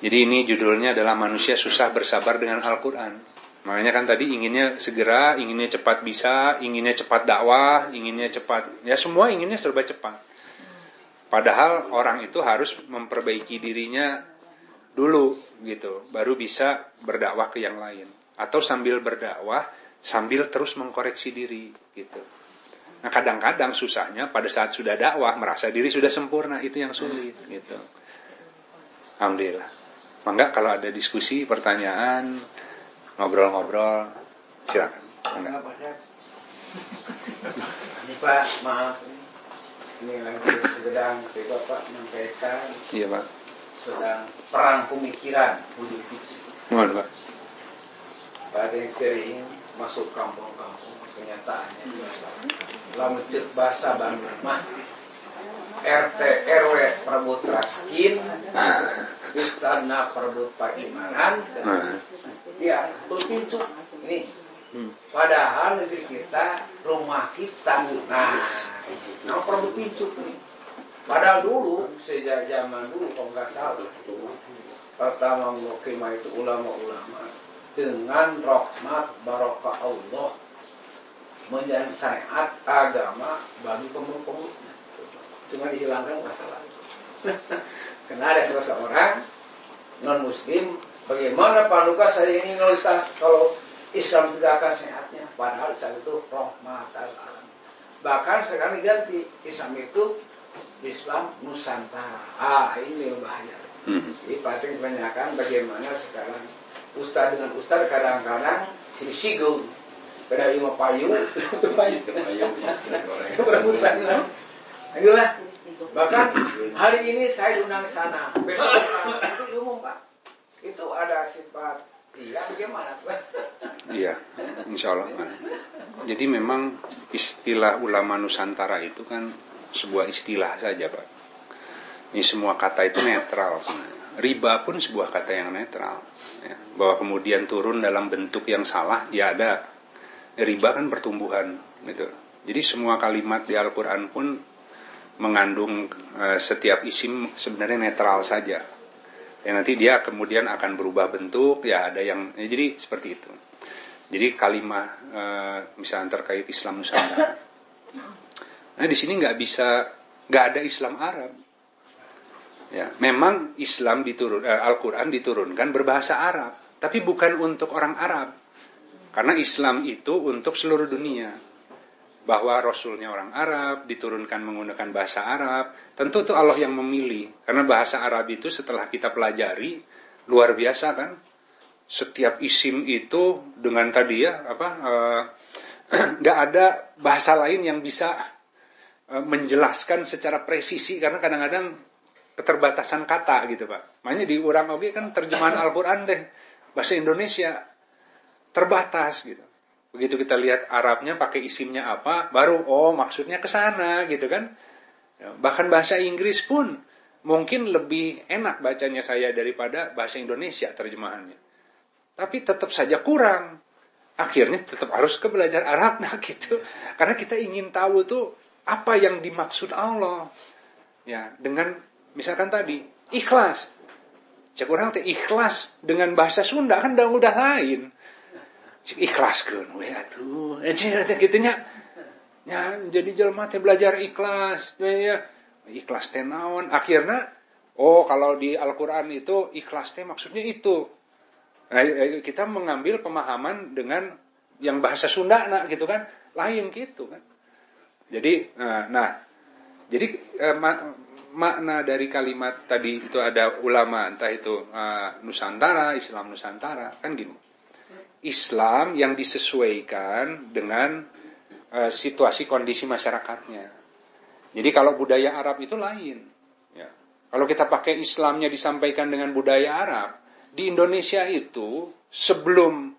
Jadi ini judulnya adalah manusia susah bersabar dengan Al-Quran. Makanya kan tadi inginnya segera, inginnya cepat bisa, inginnya cepat dakwah, inginnya cepat, ya semua inginnya serba cepat. Padahal orang itu harus memperbaiki dirinya dulu gitu, baru bisa berdakwah ke yang lain. Atau sambil berdakwah sambil terus mengkoreksi diri gitu. Nah kadang-kadang susahnya pada saat sudah dakwah merasa diri sudah sempurna itu yang sulit gitu. Alhamdulillah. Mangga kalau ada diskusi, pertanyaan, ngobrol-ngobrol, silakan. Mangga. Ini Pak, maaf. Ini lagi sedang Bapak menyampaikan. Iya Pak sedang perang pemikiran Budi Fitri. Pak? Pada yang sering masuk kampung-kampung kenyataannya Lama cek bahasa Bandung mah RT RW perebut raskin Istana perebut pakimanan ya pincu ini hmm. padahal negeri kita rumah kita nah nah perebut pincu nih Padahal dulu, sejak zaman dulu kalau nggak salah, pertama mukimah itu ulama-ulama dengan rahmat barokah Allah menjadi agama bagi pemeluk-pemeluknya. Cuma dihilangkan masalah. Karena ada salah seorang non muslim, bagaimana Pak Lukas saya ini minoritas kalau Islam tidak akan sehatnya, padahal saat itu rahmat alam. Bahkan sekarang ganti Islam itu Islam Nusantara. Ah, ini bahaya. Hmm. Jadi pasti kebanyakan bagaimana sekarang ustaz dengan ustaz kadang-kadang jadi sigul. Pada ilmu payu, itu payu. Berebutan. Inilah. Bahkan hari ini saya diundang sana. Besok itu umum Pak. Itu ada sifat Iya, bagaimana? Iya, insya Allah. Jadi memang istilah ulama Nusantara itu kan sebuah istilah saja Pak. Ini semua kata itu netral sebenarnya. Riba pun sebuah kata yang netral. Ya. Bahwa kemudian turun dalam bentuk yang salah, ya ada. Riba kan pertumbuhan. Gitu. Jadi semua kalimat di Al-Quran pun mengandung uh, setiap isim sebenarnya netral saja. Ya nanti dia kemudian akan berubah bentuk, ya ada yang, ya, jadi seperti itu. Jadi kalimat uh, misalnya terkait Islam Nusantara, Nah di sini nggak bisa nggak ada Islam Arab. Ya, memang Islam diturun, eh, Al-Quran diturunkan berbahasa Arab, tapi bukan untuk orang Arab. Karena Islam itu untuk seluruh dunia. Bahwa Rasulnya orang Arab, diturunkan menggunakan bahasa Arab. Tentu itu Allah yang memilih. Karena bahasa Arab itu setelah kita pelajari, luar biasa kan. Setiap isim itu dengan tadi ya, apa, uh, nggak ada bahasa lain yang bisa menjelaskan secara presisi. Karena kadang-kadang keterbatasan kata gitu Pak. Makanya di orang oke kan terjemahan Al-Quran deh. Bahasa Indonesia terbatas gitu. Begitu kita lihat Arabnya pakai isimnya apa, baru oh maksudnya ke sana gitu kan. Ya, bahkan bahasa Inggris pun mungkin lebih enak bacanya saya daripada bahasa Indonesia terjemahannya. Tapi tetap saja kurang. Akhirnya tetap harus ke belajar Arab nah gitu. Karena kita ingin tahu tuh apa yang dimaksud Allah. Ya, dengan misalkan tadi ikhlas. Cek orang teh ikhlas dengan bahasa Sunda kan udah udah lain. Ikhlaskan we atuh. Ece gitu nya. Ya jadi jelema teh belajar ikhlas ya, ya. ikhlas teh naon? Akhirnya oh kalau di Al-Qur'an itu ikhlas teh maksudnya itu. Nah, kita mengambil pemahaman dengan yang bahasa Sunda nah gitu kan. Lain gitu kan jadi nah, nah jadi eh, mak, makna dari kalimat tadi itu ada ulama entah itu uh, Nusantara Islam Nusantara kan gini Islam yang disesuaikan dengan situasi kondisi masyarakatnya. Jadi kalau budaya Arab itu lain. Ya. Kalau kita pakai Islamnya disampaikan dengan budaya Arab, di Indonesia itu sebelum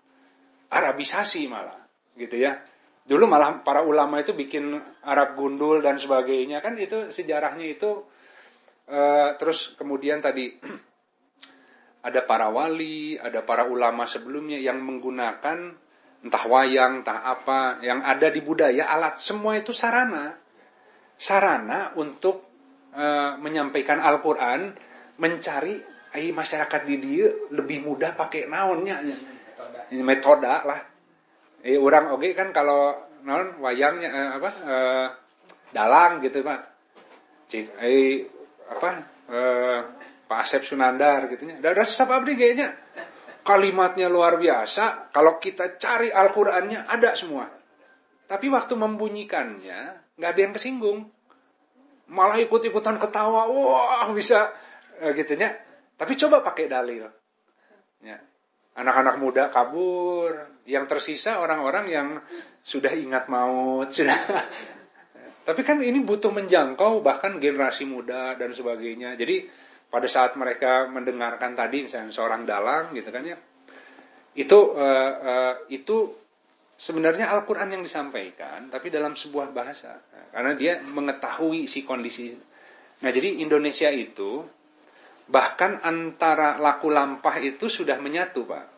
Arabisasi malah, gitu ya. Dulu malah para ulama itu bikin Arab gundul dan sebagainya kan itu sejarahnya itu uh, terus kemudian tadi ada para wali, ada para ulama sebelumnya yang menggunakan entah wayang, entah apa yang ada di budaya alat semua itu sarana. Sarana untuk e, menyampaikan Al-Qur'an, mencari ai masyarakat di dia lebih mudah pakai naonnya ini metode lah. Eh orang okay, kan kalau naon wayangnya eh, apa eh, dalang gitu Pak. Cik eh apa eh, Pak Asep Sunandar gitu ya. Dan resep abdi kayaknya kalimatnya luar biasa. Kalau kita cari Al-Qur'annya ada semua. Tapi waktu membunyikannya nggak ada yang kesinggung. Malah ikut-ikutan ketawa. Wah, bisa e, gitu ya. Tapi coba pakai dalil. Ya. Anak-anak muda kabur, yang tersisa orang-orang yang sudah ingat maut, sudah. Tapi kan ini butuh menjangkau bahkan generasi muda dan sebagainya. Jadi pada saat mereka mendengarkan tadi misalnya seorang dalang gitu kan ya. Itu uh, uh, itu sebenarnya Al-Quran yang disampaikan tapi dalam sebuah bahasa. Karena dia mengetahui si kondisi. Nah jadi Indonesia itu bahkan antara laku lampah itu sudah menyatu pak.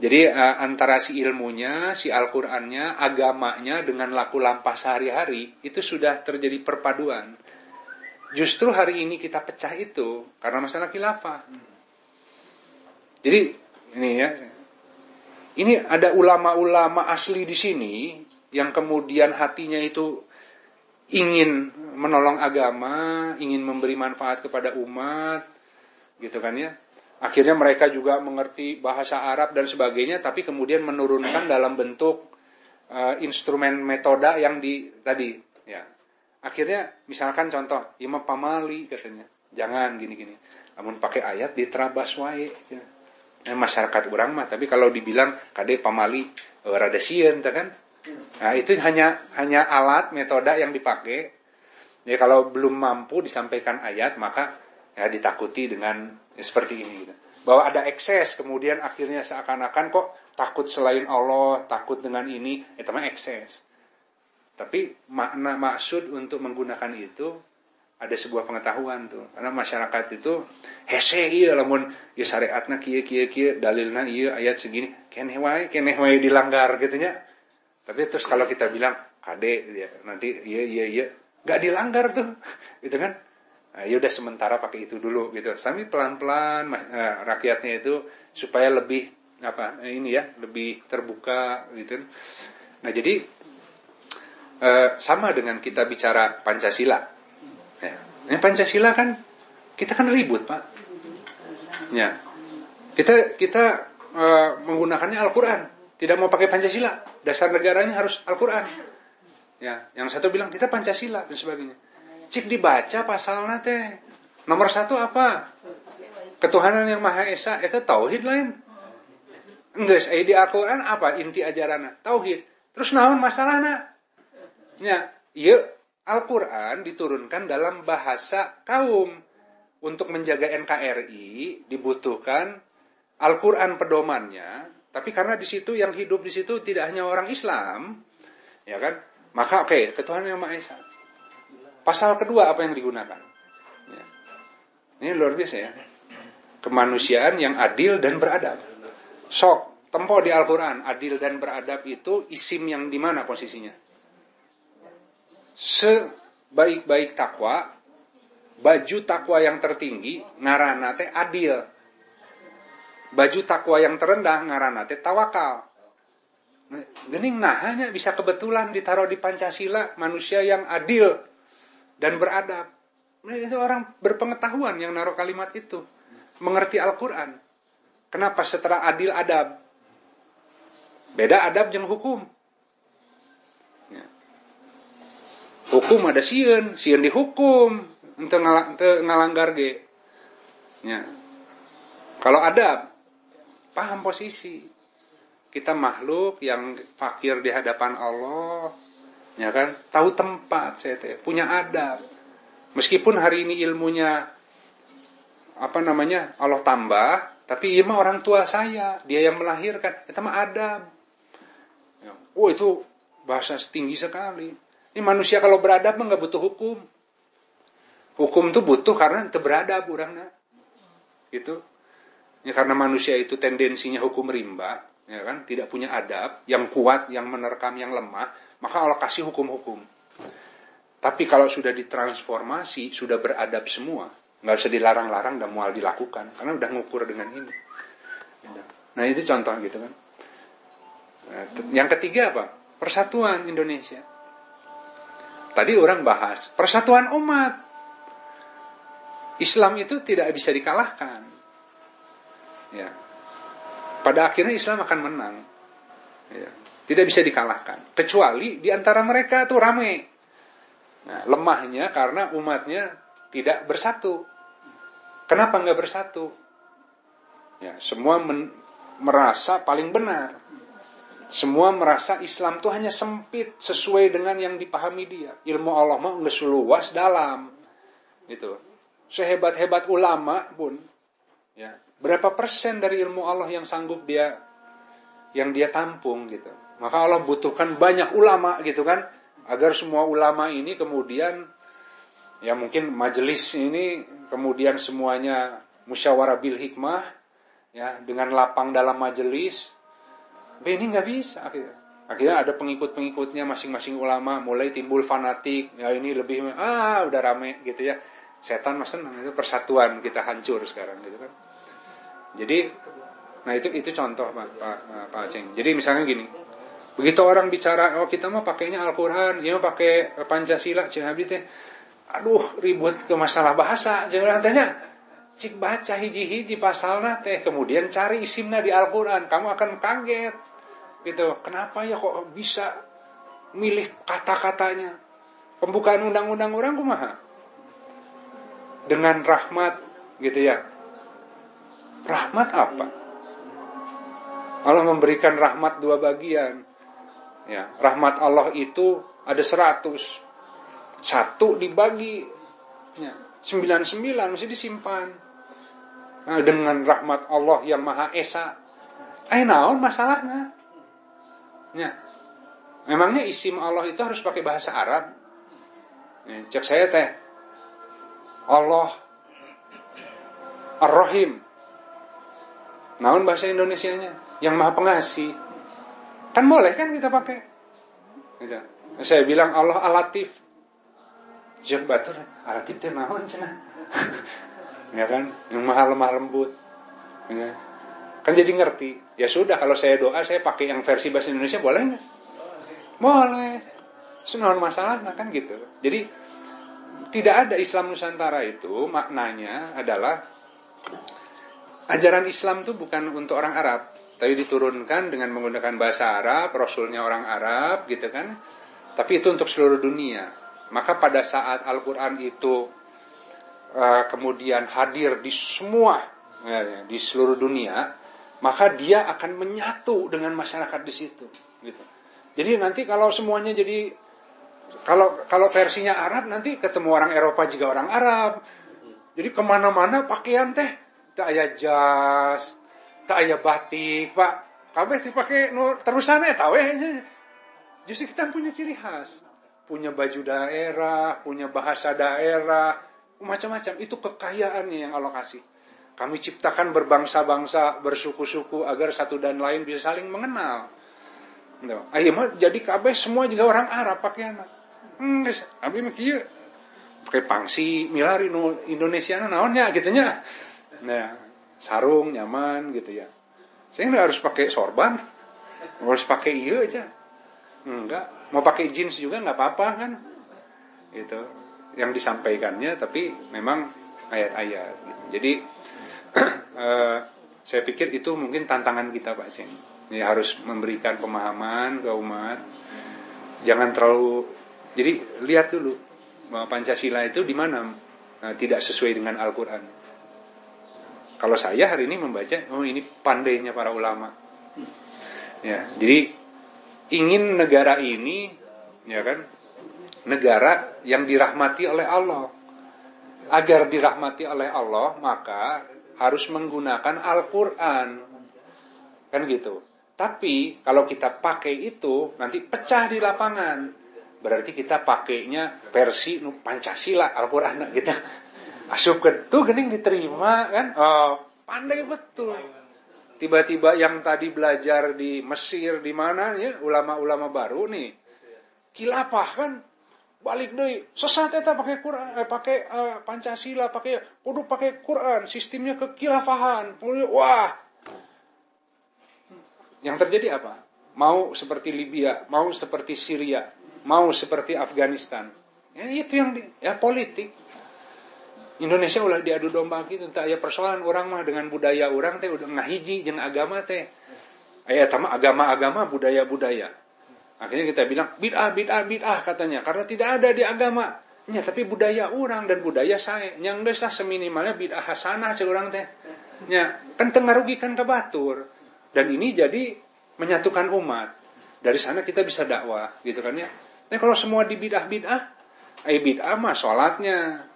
Jadi uh, antara si ilmunya si Al-Qurannya agamanya dengan laku lampah sehari-hari itu sudah terjadi perpaduan. Justru hari ini kita pecah itu karena masalah khilafah. Jadi ini ya, ini ada ulama-ulama asli di sini yang kemudian hatinya itu ingin menolong agama, ingin memberi manfaat kepada umat, gitu kan ya. Akhirnya mereka juga mengerti bahasa Arab dan sebagainya, tapi kemudian menurunkan dalam bentuk uh, instrumen metoda yang di tadi, ya Akhirnya misalkan contoh Imam Pamali katanya, jangan gini-gini. Namun pakai ayat di wae. Nah, masyarakat orang mah, tapi kalau dibilang kade pamali uh, rada kan. Nah, itu hanya hanya alat metode yang dipakai. Ya kalau belum mampu disampaikan ayat maka ya ditakuti dengan ya, seperti ini gitu. Bahwa ada ekses kemudian akhirnya seakan-akan kok takut selain Allah, takut dengan ini, itu mah ekses. Tapi makna maksud untuk menggunakan itu ada sebuah pengetahuan tuh. Karena masyarakat itu hese iya lamun ya syariatna kieu kieu kieu dalilna iya ayat segini keneh wae dilanggar gitu nya. Tapi terus kalau kita bilang kade ya nanti iya iya iya nggak dilanggar tuh gitu kan. Nah, ya udah sementara pakai itu dulu gitu. Sambil pelan-pelan eh, rakyatnya itu supaya lebih apa ini ya lebih terbuka gitu. Nah jadi Eh, sama dengan kita bicara Pancasila. Ya. Ini Pancasila kan kita kan ribut pak. Ya. Kita kita uh, menggunakannya Al-Quran. tidak mau pakai Pancasila. Dasar negaranya harus Al-Quran. Ya, yang satu bilang kita Pancasila dan sebagainya. Cik dibaca pasalnya teh. Nomor satu apa? Ketuhanan yang Maha Esa itu tauhid lain. Enggak, saya di Al-Quran apa inti ajaran tauhid. Terus naon masalahnya? Ya, iya Al-Quran diturunkan dalam bahasa kaum. Untuk menjaga NKRI dibutuhkan Al-Quran pedomannya, tapi karena di situ yang hidup di situ tidak hanya orang Islam, ya kan? Maka oke, okay, ketuhanan yang Maha Esa. Pasal kedua apa yang digunakan? Ya. Ini luar biasa ya. Kemanusiaan yang adil dan beradab. Sok, tempo di Al-Quran, adil dan beradab itu isim yang di mana posisinya? Sebaik-baik takwa, baju takwa yang tertinggi ngarana teh adil. Baju takwa yang terendah ngarana teh tawakal. Nah, gening nah hanya bisa kebetulan ditaruh di Pancasila manusia yang adil dan beradab. Nah, itu orang berpengetahuan yang naruh kalimat itu. Mengerti Al-Quran. Kenapa setelah adil adab? Beda adab yang hukum. Ya. Hukum ada sieun, sieun dihukum, ngalang, ngalanggar ge. Ya. Kalau ada paham posisi. Kita makhluk yang fakir di hadapan Allah, ya kan? Tahu tempat saya punya adab. Meskipun hari ini ilmunya apa namanya? Allah tambah, tapi ia mah orang tua saya, dia yang melahirkan. Itu mah adab. Ya. Oh itu bahasa tinggi sekali. Ini manusia kalau beradab mah nggak butuh hukum. Hukum tuh butuh karena itu beradab orangnya. Gitu. Ya karena manusia itu tendensinya hukum rimba, ya kan, tidak punya adab, yang kuat, yang menerkam, yang lemah, maka Allah kasih hukum-hukum. Tapi kalau sudah ditransformasi, sudah beradab semua, nggak usah dilarang-larang dan mual dilakukan, karena udah ngukur dengan ini. Nah itu contoh gitu kan. Nah, yang ketiga apa? Persatuan Indonesia. Tadi orang bahas persatuan umat. Islam itu tidak bisa dikalahkan. Ya. Pada akhirnya Islam akan menang. Ya. Tidak bisa dikalahkan. Kecuali di antara mereka itu rame. Nah, lemahnya karena umatnya tidak bersatu. Kenapa nggak bersatu? Ya, semua merasa paling benar. Semua merasa Islam itu hanya sempit sesuai dengan yang dipahami dia. Ilmu Allah mah nggak seluas dalam. Gitu sehebat-hebat ulama pun ya berapa persen dari ilmu Allah yang sanggup dia yang dia tampung gitu. Maka Allah butuhkan banyak ulama gitu kan agar semua ulama ini kemudian ya mungkin majelis ini kemudian semuanya musyawarah bil hikmah ya dengan lapang dalam majelis. Tapi ini nggak bisa akhirnya. Akhirnya ada pengikut-pengikutnya masing-masing ulama mulai timbul fanatik ya ini lebih ah udah rame gitu ya. Setan mas itu persatuan kita hancur sekarang gitu kan jadi nah itu itu contoh pak pak pak Aceng. Jadi misalnya gini begitu orang bicara oh kita mah pakainya Al-Quran ya mah pakai Pancasila cing habis teh aduh ribut ke masalah bahasa jangan tanya. Cik baca hiji-hiji pasalnya teh kemudian cari isimnya di Al-Quran kamu akan kaget. Gitu kenapa ya kok bisa milih kata-katanya? Pembukaan undang-undang orang kumaha? Dengan rahmat gitu ya. Rahmat apa? Allah memberikan rahmat dua bagian. Ya, rahmat Allah itu ada seratus. Satu dibagi. Ya, sembilan sembilan mesti disimpan. Nah, dengan rahmat Allah yang Maha Esa. Eh naon masalahnya? Ya. Memangnya isim Allah itu harus pakai bahasa Arab? Ya, cek saya teh, Allah Ar-Rahim. Namun bahasa Indonesianya yang Maha Pengasih. Kan boleh kan kita pakai. Gitu. Saya bilang Allah Alatif. Jek batur, Alatif teh naon cenah. ya kan, yang Maha lemah lembut. Ya. Kan jadi ngerti. Ya sudah kalau saya doa saya pakai yang versi bahasa Indonesia boleh nggak? Boleh. Senang masalah, nah kan gitu. Jadi tidak ada Islam Nusantara itu maknanya adalah ajaran Islam itu bukan untuk orang Arab. tapi diturunkan dengan menggunakan bahasa Arab, Rasulnya orang Arab gitu kan. Tapi itu untuk seluruh dunia. Maka pada saat Al-Quran itu uh, kemudian hadir di semua, ya, di seluruh dunia, maka dia akan menyatu dengan masyarakat di situ. Gitu. Jadi nanti kalau semuanya jadi kalau kalau versinya Arab nanti ketemu orang Eropa juga orang Arab. Jadi ke mana-mana pakaian teh tak ayah jas, tak ayah batik, pak. Kabeh teh pakai no, terusan ya tahu Justru kita punya ciri khas, punya baju daerah, punya bahasa daerah, macam-macam. Itu kekayaannya yang Allah kasih. Kami ciptakan berbangsa-bangsa, bersuku-suku agar satu dan lain bisa saling mengenal. No. Ayo jadi kabeh semua juga orang Arab pakaian. Hmm, abi mah pakai pangsi milari no Indonesia naonnya gitu nya. Nah, sarung nyaman gitu ya. Saya nggak harus pakai sorban, harus pakai iya aja. Enggak, mau pakai jeans juga nggak apa-apa kan. Itu yang disampaikannya tapi memang ayat-ayat. Gitu. Jadi uh, saya pikir itu mungkin tantangan kita Pak Ceng. Ya, harus memberikan pemahaman ke umat. Jangan terlalu jadi lihat dulu bahwa Pancasila itu di mana nah, tidak sesuai dengan Al-Quran. Kalau saya hari ini membaca, oh ini pandainya para ulama. Ya, jadi ingin negara ini, ya kan, negara yang dirahmati oleh Allah. Agar dirahmati oleh Allah, maka harus menggunakan Al-Quran. Kan gitu. Tapi kalau kita pakai itu, nanti pecah di lapangan berarti kita pakainya versi Pancasila Al-Qur'an kita asup ke tuh gening diterima kan? Oh, pandai betul. Tiba-tiba yang tadi belajar di Mesir di mana ya ulama-ulama baru nih. Kilapah kan? Balik deh. Sesat eta pakai Quran eh, pakai uh, Pancasila pakai kudu pakai Quran. Sistemnya kekilafahan wah. Yang terjadi apa? Mau seperti Libya mau seperti Syria mau seperti Afghanistan. Ya, itu yang di, ya politik. Indonesia ulah diadu domba gitu, entah ya persoalan orang mah dengan budaya orang teh udah ngahiji jeung agama teh. Aya sama agama-agama budaya-budaya. Akhirnya kita bilang bid'ah bid'ah bid'ah katanya karena tidak ada di agama. Ya, tapi budaya orang dan budaya saya yang geus lah seminimalnya bid'ah hasanah cek orang teh. Ya, kan tengah rugikan ke. Dan ini jadi menyatukan umat. Dari sana kita bisa dakwah gitu kan ya. Nah kalau semua di bidah-bidah, ay bidah mah sholatnya,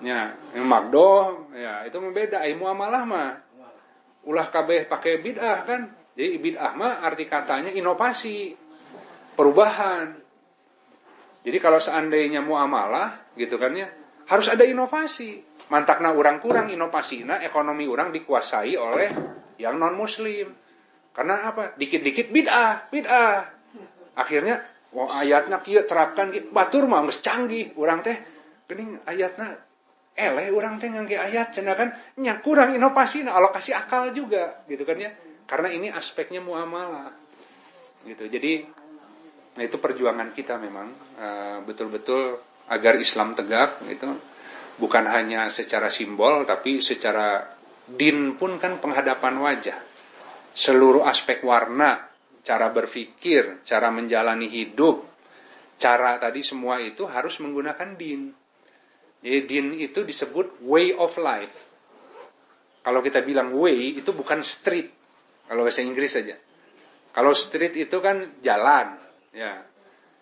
ya yang magdo, ya itu membeda. Ay muamalah mah, ulah kabeh pakai bidah kan. Jadi bidah mah arti katanya inovasi, perubahan. Jadi kalau seandainya muamalah gitu kan ya, harus ada inovasi. Mantakna orang kurang inovasi, nah ekonomi orang dikuasai oleh yang non muslim. Karena apa? Dikit-dikit bid'ah, bid'ah. Akhirnya Wong ayatnya kia terapkan batur mah canggih urang teh geuning ayatnya eleh urang teh ngangge ayat cenah kan nya kurang inovasi nah alokasi akal juga gitu kan ya. Karena ini aspeknya muamalah gitu. Jadi nah itu perjuangan kita memang eh, betul-betul uh, agar Islam tegak gitu. Bukan hanya secara simbol tapi secara din pun kan penghadapan wajah. Seluruh aspek warna cara berpikir, cara menjalani hidup, cara tadi semua itu harus menggunakan din. Jadi din itu disebut way of life. Kalau kita bilang way itu bukan street. Kalau bahasa Inggris saja. Kalau street itu kan jalan, ya.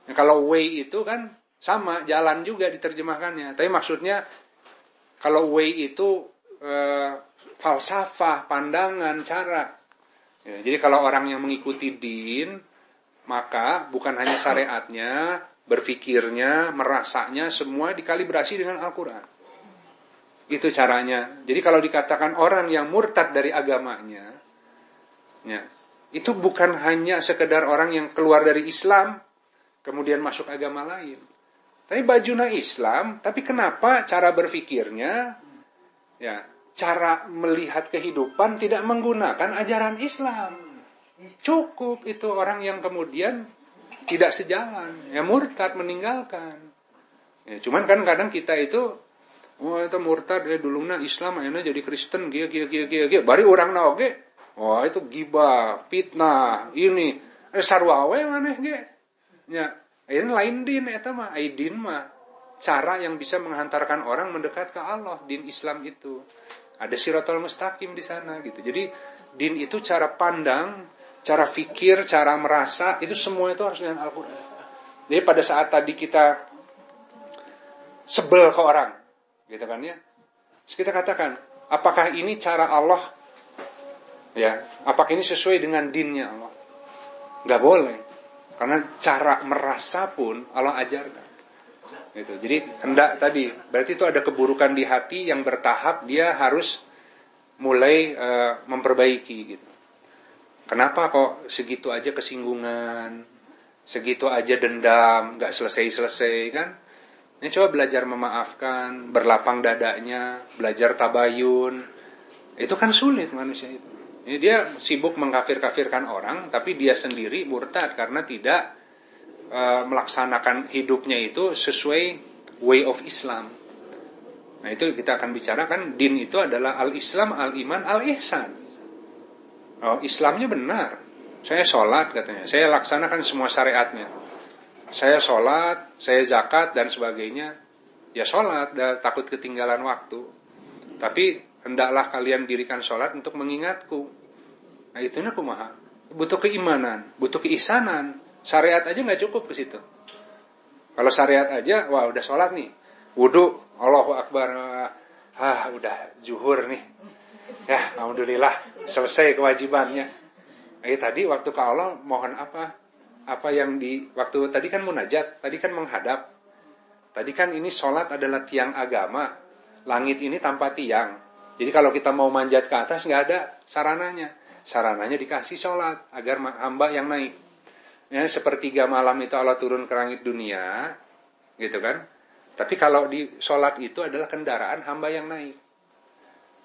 Nah, kalau way itu kan sama jalan juga diterjemahkannya. Tapi maksudnya kalau way itu e, falsafah, pandangan, cara. Ya, jadi kalau orang yang mengikuti din, maka bukan hanya syariatnya, berfikirnya, merasanya, semua dikalibrasi dengan Al-Quran. Itu caranya. Jadi kalau dikatakan orang yang murtad dari agamanya, ya, itu bukan hanya sekedar orang yang keluar dari Islam, kemudian masuk agama lain. Tapi bajuna Islam, tapi kenapa cara berfikirnya, ya cara melihat kehidupan tidak menggunakan ajaran Islam. Cukup itu orang yang kemudian tidak sejalan, ya murtad meninggalkan. Ya, cuman kan kadang kita itu oh itu murtad ya dulu na Islam akhirnya jadi Kristen kia kia kia kia kia. Bari orang na oke Wah itu gibah, fitnah, ini. Eh, sarwawe mana ge? Ya, ini lain din eta mah, din mah cara yang bisa menghantarkan orang mendekat ke Allah, din Islam itu. Ada siratul mustaqim di sana gitu. Jadi din itu cara pandang, cara fikir, cara merasa, itu semua itu harus dengan Al-Quran. Jadi pada saat tadi kita sebel ke orang, gitu kan ya. Terus kita katakan, apakah ini cara Allah? Ya, apakah ini sesuai dengan dinnya Allah? Gak boleh. Karena cara merasa pun Allah ajarkan. Gitu. Jadi hendak tadi, berarti itu ada keburukan di hati yang bertahap dia harus mulai uh, memperbaiki gitu. Kenapa kok segitu aja kesinggungan, segitu aja dendam, nggak selesai-selesai kan? Ini coba belajar memaafkan, berlapang dadanya, belajar tabayun. Itu kan sulit manusia itu. Ini dia sibuk mengkafir-kafirkan orang, tapi dia sendiri murtad karena tidak e, melaksanakan hidupnya itu sesuai way of Islam. Nah itu kita akan bicarakan din itu adalah al-Islam, al-Iman, al-Ihsan. Oh, Islamnya benar. Saya sholat katanya. Saya laksanakan semua syariatnya. Saya sholat, saya zakat dan sebagainya. Ya sholat, dan takut ketinggalan waktu. Tapi hendaklah kalian dirikan sholat untuk mengingatku. Nah itu kumaha. Butuh keimanan, butuh keisanan. Syariat aja nggak cukup ke situ. Kalau syariat aja, wah udah sholat nih, wudhu, Allahu Akbar, ah udah juhur nih, ya alhamdulillah selesai kewajibannya. Eh tadi waktu ke Allah mohon apa? Apa yang di waktu tadi kan munajat, tadi kan menghadap. Tadi kan ini sholat adalah tiang agama, langit ini tanpa tiang. Jadi kalau kita mau manjat ke atas nggak ada sarananya. Sarananya dikasih sholat agar hamba yang naik ya, sepertiga malam itu Allah turun ke langit dunia, gitu kan? Tapi kalau di sholat itu adalah kendaraan hamba yang naik,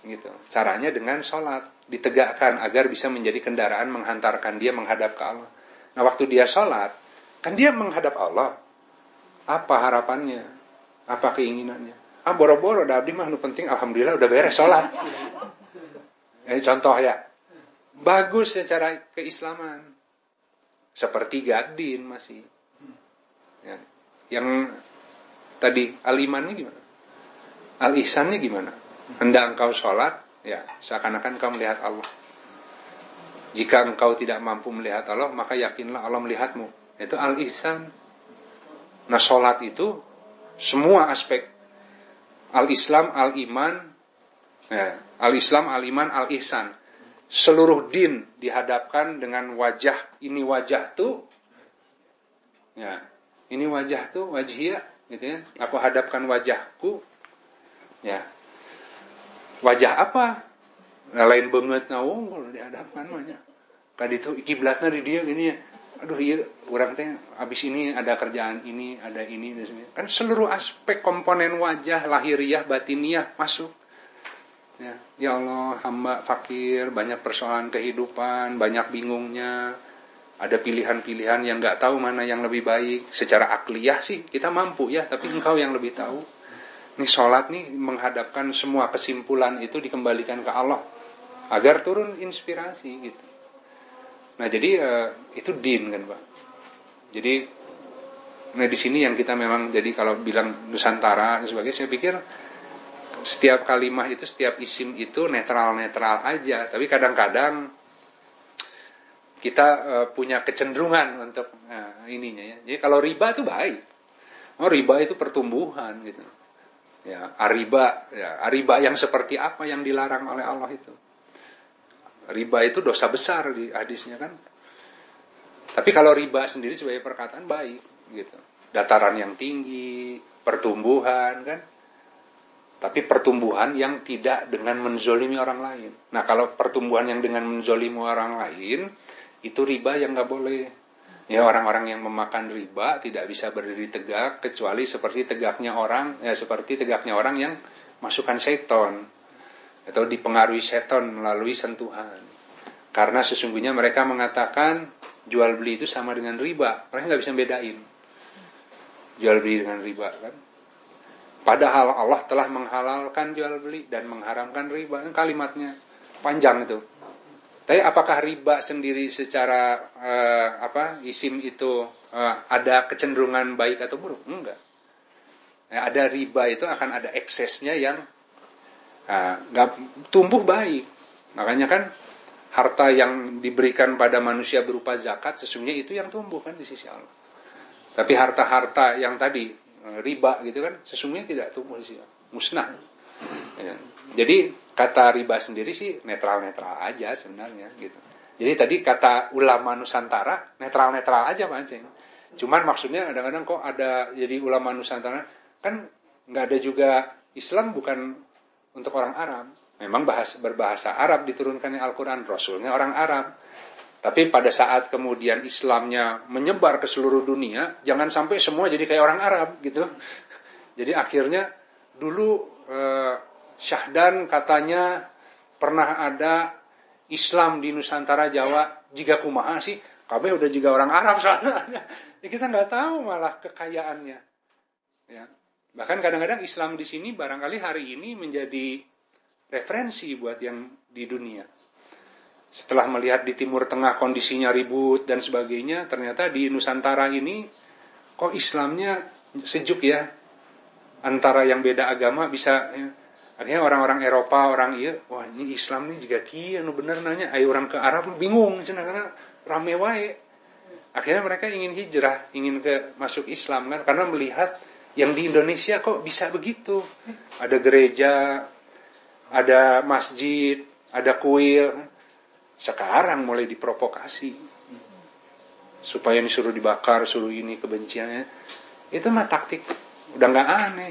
gitu. Caranya dengan sholat ditegakkan agar bisa menjadi kendaraan menghantarkan dia menghadap ke Allah. Nah waktu dia sholat, kan dia menghadap Allah. Apa harapannya? Apa keinginannya? Ah boro-boro, dah abdi mah penting alhamdulillah udah beres sholat. Ini contoh ya. Bagus secara keislaman seperti gadin masih. Ya. Yang tadi alimannya gimana? Al-ihsannya gimana? Hendak engkau sholat, ya seakan-akan engkau melihat Allah. Jika engkau tidak mampu melihat Allah, maka yakinlah Allah melihatmu. Itu al-ihsan. Nah sholat itu semua aspek al-Islam, al-iman, ya, al-Islam, al-iman, al-ihsan seluruh din dihadapkan dengan wajah ini wajah tuh ya ini wajah tuh wajhia gitu ya aku hadapkan wajahku ya wajah apa? Nah, lain banget nawong kalau dihadapkan banyak. Tadi tuh kiblatnya di dia gini ya. Aduh iya orang teh abis ini ada kerjaan ini ada ini kan seluruh aspek komponen wajah lahiriah batiniah masuk. Ya, ya Allah, hamba fakir, banyak persoalan kehidupan, banyak bingungnya, ada pilihan-pilihan yang nggak tahu mana yang lebih baik. Secara akliyah sih kita mampu ya, tapi engkau yang lebih tahu. Ini sholat nih menghadapkan semua kesimpulan itu dikembalikan ke Allah. Agar turun inspirasi gitu. Nah jadi uh, itu din kan pak. Jadi nah di sini yang kita memang jadi kalau bilang Nusantara dan sebagainya saya pikir setiap kalimat itu setiap isim itu netral-netral aja. Tapi kadang-kadang kita uh, punya kecenderungan untuk uh, ininya ya. Jadi kalau riba itu baik. Oh riba itu pertumbuhan gitu ya ariba ya ariba yang seperti apa yang dilarang oleh Allah itu riba itu dosa besar di hadisnya kan tapi kalau riba sendiri sebagai perkataan baik gitu dataran yang tinggi pertumbuhan kan tapi pertumbuhan yang tidak dengan menzolimi orang lain. Nah kalau pertumbuhan yang dengan menzolimi orang lain, itu riba yang nggak boleh. Ya orang-orang yang memakan riba tidak bisa berdiri tegak kecuali seperti tegaknya orang, ya seperti tegaknya orang yang masukkan seton atau dipengaruhi seton melalui sentuhan. Karena sesungguhnya mereka mengatakan jual beli itu sama dengan riba. Mereka nggak bisa bedain jual beli dengan riba kan. Padahal Allah telah menghalalkan jual beli dan mengharamkan riba. Kalimatnya panjang itu. Tapi apakah riba sendiri secara uh, apa isim itu uh, ada kecenderungan baik atau buruk? Enggak. Ya, ada riba itu akan ada eksesnya yang uh, tumbuh baik. Makanya kan harta yang diberikan pada manusia berupa zakat sesungguhnya itu yang tumbuh kan di sisi Allah. Tapi harta-harta yang tadi riba gitu kan sesungguhnya tidak tumbuh di sisi Allah. Musnah. Ya. Jadi kata riba sendiri sih netral-netral aja sebenarnya gitu. Jadi tadi kata ulama Nusantara netral-netral aja Pak. Cuman maksudnya kadang-kadang kok ada jadi ulama Nusantara kan nggak ada juga Islam bukan untuk orang Arab. Memang bahas, berbahasa Arab diturunkannya Al-Quran, Rasulnya orang Arab. Tapi pada saat kemudian Islamnya menyebar ke seluruh dunia, jangan sampai semua jadi kayak orang Arab gitu. Jadi akhirnya dulu eh, Syahdan katanya pernah ada Islam di Nusantara Jawa jika kumaha sih? Kami udah juga orang Arab soalnya. Ya kita nggak tahu malah kekayaannya. Ya. Bahkan kadang-kadang Islam di sini barangkali hari ini menjadi referensi buat yang di dunia. Setelah melihat di Timur Tengah kondisinya ribut dan sebagainya ternyata di Nusantara ini kok Islamnya sejuk ya? Antara yang beda agama bisa ya, Akhirnya orang-orang Eropa, orang iya, wah ini Islam nih juga kia, nu bener nanya, ayo orang ke Arab bingung, cina karena rame wae. Akhirnya mereka ingin hijrah, ingin ke masuk Islam kan, karena melihat yang di Indonesia kok bisa begitu. Ada gereja, ada masjid, ada kuil. Sekarang mulai diprovokasi. Supaya disuruh dibakar, suruh ini kebenciannya. Itu mah taktik. Udah nggak aneh.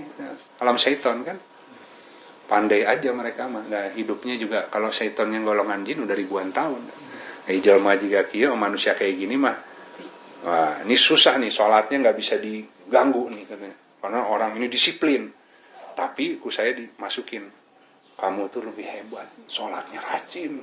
Alam syaitan kan pandai aja mereka mah nah, hidupnya juga kalau setan yang golongan jin udah ribuan tahun. Eh jalma juga kia manusia kayak gini mah wah ini susah nih sholatnya nggak bisa diganggu nih katanya. Karena orang ini disiplin. Tapi ku saya dimasukin kamu tuh lebih hebat, sholatnya rajin,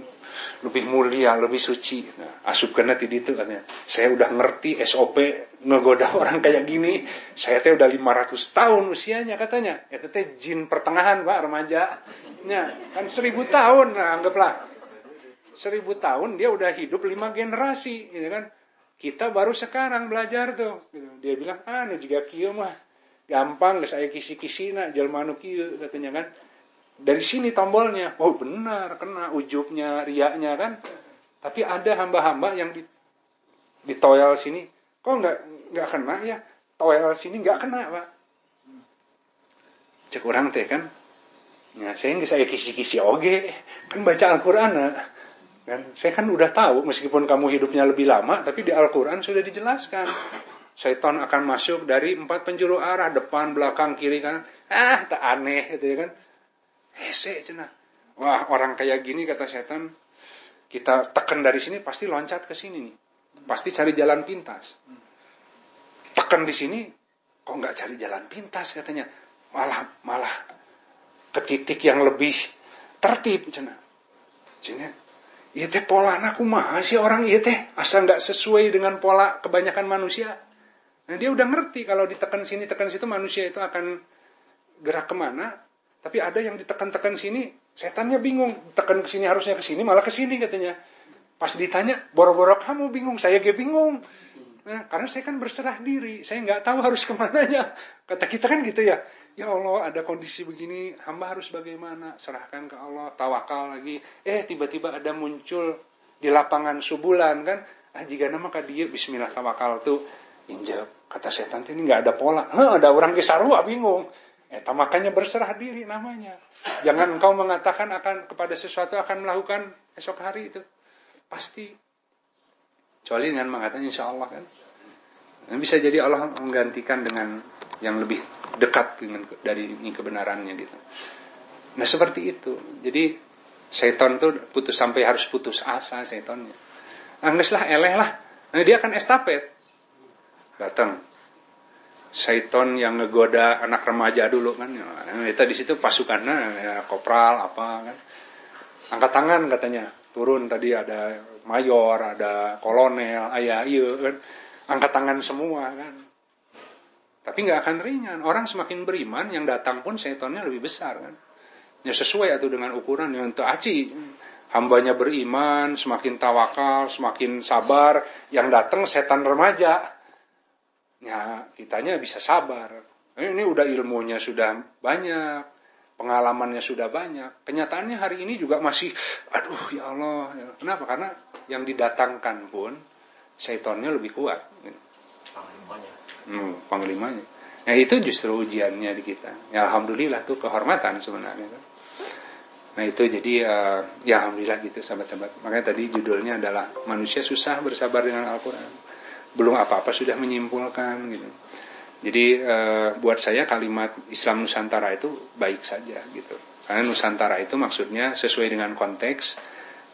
lebih mulia, lebih suci. Nah, kena tadi itu katanya. Saya udah ngerti SOP ngegoda orang kayak gini. Saya teh udah 500 tahun usianya katanya. Ya teh jin pertengahan pak remaja. Ya, kan seribu tahun nah, anggaplah. Seribu tahun dia udah hidup lima generasi, gitu kan. Kita baru sekarang belajar tuh. Dia bilang, ah, nu juga kieu mah gampang, saya kisi-kisi nak jelmanu kieu katanya kan dari sini tombolnya. Oh benar, kena ujubnya, riaknya kan. Tapi ada hamba-hamba yang di, di toyal sini, kok nggak nggak kena ya? Toyal sini nggak kena pak. Cek orang teh kan. Ya, saya nggak saya kisi-kisi oge, kan baca Al-Quran kan saya kan udah tahu meskipun kamu hidupnya lebih lama tapi di Al-Quran sudah dijelaskan Syaitan akan masuk dari empat penjuru arah depan belakang kiri kanan ah tak aneh gitu ya kan hese cina. Wah orang kayak gini kata setan, kita tekan dari sini pasti loncat ke sini nih. Pasti cari jalan pintas. Tekan di sini, kok nggak cari jalan pintas katanya. Malah malah ke titik yang lebih tertib cina. Cina, iya teh pola aku mah sih orang iya teh asal nggak sesuai dengan pola kebanyakan manusia. Nah dia udah ngerti kalau ditekan sini tekan situ manusia itu akan gerak ke mana tapi ada yang ditekan-tekan sini, setannya bingung. Tekan ke sini harusnya ke sini, malah ke sini katanya. Pas ditanya, boro-boro kamu bingung, saya gak bingung. Nah, karena saya kan berserah diri, saya nggak tahu harus ke mananya. Kata kita kan gitu ya. Ya Allah, ada kondisi begini, hamba harus bagaimana? Serahkan ke Allah, tawakal lagi. Eh, tiba-tiba ada muncul di lapangan subulan kan. Ah, jika nama dia Bismillah tawakal tuh injak. Kata setan ini nggak ada pola. Hah, ada orang kesarua bingung. Eta makanya berserah diri namanya. Jangan engkau mengatakan akan kepada sesuatu akan melakukan esok hari itu. Pasti. Kecuali dengan mengatakan insya Allah kan. Dan bisa jadi Allah menggantikan dengan yang lebih dekat dengan dari kebenarannya gitu. Nah seperti itu. Jadi setan tuh putus sampai harus putus asa setannya. Angguslah eleh lah. Nah, dia akan estafet. Datang Saiton yang ngegoda anak remaja dulu kan. Kita di situ pasukannya ya kopral apa kan. Angkat tangan katanya. Turun tadi ada mayor ada kolonel ayah iya kan. Angkat tangan semua kan. Tapi nggak akan ringan. Orang semakin beriman yang datang pun setonnya lebih besar kan. Ya sesuai atau dengan ukuran. Yang untuk aci hambanya beriman, semakin tawakal, semakin sabar, yang datang setan remaja. Ya, kitanya bisa sabar. Ini udah ilmunya sudah banyak, pengalamannya sudah banyak. Kenyataannya hari ini juga masih, aduh ya Allah. Kenapa? Karena yang didatangkan pun, setonnya lebih kuat. Panglimanya. Hmm, panglimanya. Nah itu justru ujiannya di kita. Ya Alhamdulillah tuh kehormatan sebenarnya. Nah itu jadi uh, ya alhamdulillah gitu sahabat-sahabat. Makanya tadi judulnya adalah manusia susah bersabar dengan Al-Quran. Belum apa-apa sudah menyimpulkan gitu. Jadi uh, buat saya kalimat Islam Nusantara itu baik saja gitu. Karena Nusantara itu maksudnya sesuai dengan konteks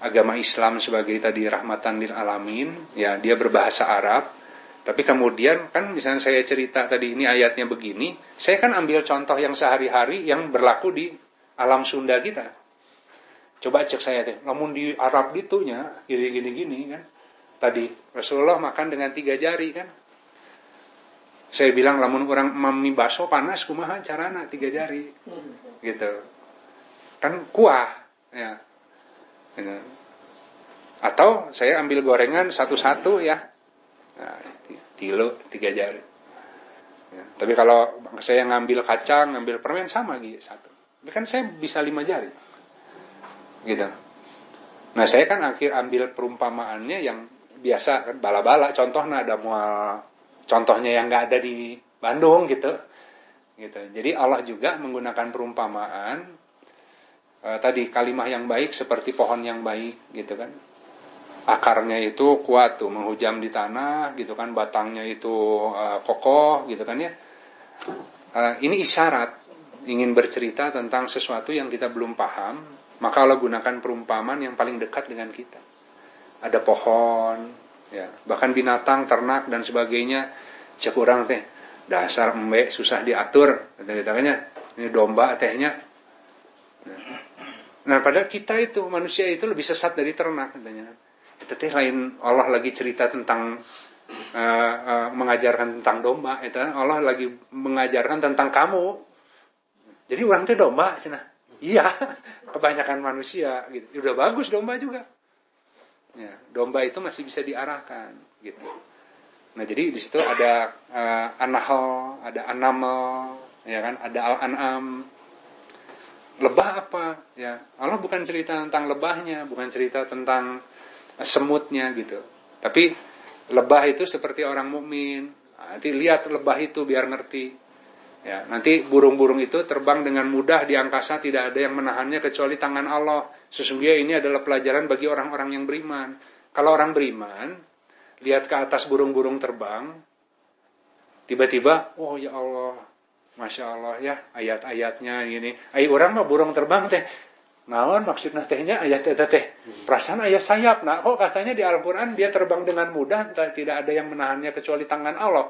agama Islam sebagai tadi rahmatan lil alamin, ya dia berbahasa Arab. Tapi kemudian kan misalnya saya cerita tadi ini ayatnya begini, saya kan ambil contoh yang sehari-hari yang berlaku di alam Sunda kita. Coba cek saya deh, namun di Arab nya gini-gini gini kan. Tadi Rasulullah makan dengan tiga jari kan. Saya bilang namun orang mami baso panas kumaha carana tiga jari. Gitu. Kan kuah ya. Gitu. Atau saya ambil gorengan satu-satu ya. Nah, tilo tiga jari. Ya. Tapi kalau saya ngambil kacang, ngambil permen sama gitu satu. Tapi kan saya bisa lima jari gitu. Nah saya kan akhir ambil perumpamaannya yang biasa kan bala-bala. Contohnya ada mual contohnya yang nggak ada di Bandung gitu. Gitu. Jadi Allah juga menggunakan perumpamaan e, tadi kalimah yang baik seperti pohon yang baik gitu kan. Akarnya itu kuat tuh menghujam di tanah gitu kan. Batangnya itu e, kokoh gitu kan ya. E, ini isyarat ingin bercerita tentang sesuatu yang kita belum paham maka Allah gunakan perumpamaan yang paling dekat dengan kita. Ada pohon, ya, bahkan binatang, ternak dan sebagainya. Cek orang teh, dasar embe susah diatur, katanya. Ini domba tehnya. Nah, nah pada kita itu manusia itu lebih sesat dari ternak katanya. Itu teh lain Allah lagi cerita tentang uh, uh, mengajarkan tentang domba, itu Allah lagi mengajarkan tentang kamu. Jadi orang teh domba, cina. Iya, kebanyakan manusia gitu. Ya, udah bagus domba juga. Ya, domba itu masih bisa diarahkan gitu. Nah, jadi di situ ada uh, anahal, ada anamal, ya kan, ada al-an'am. Lebah apa? Ya, Allah bukan cerita tentang lebahnya, bukan cerita tentang semutnya gitu. Tapi lebah itu seperti orang mukmin. Nah, nanti lihat lebah itu biar ngerti. Ya, nanti burung-burung itu terbang dengan mudah di angkasa tidak ada yang menahannya kecuali tangan Allah. Sesungguhnya ini adalah pelajaran bagi orang-orang yang beriman. Kalau orang beriman, lihat ke atas burung-burung terbang, tiba-tiba, oh ya Allah, Masya Allah ya, ayat-ayatnya ini. Ayo orang mah burung terbang teh, Naon maksudnya tehnya ayat itu teh. Perasaan ayat sayap. Nah, kok katanya di Al-Qur'an dia terbang dengan mudah, tidak ada yang menahannya kecuali tangan Allah.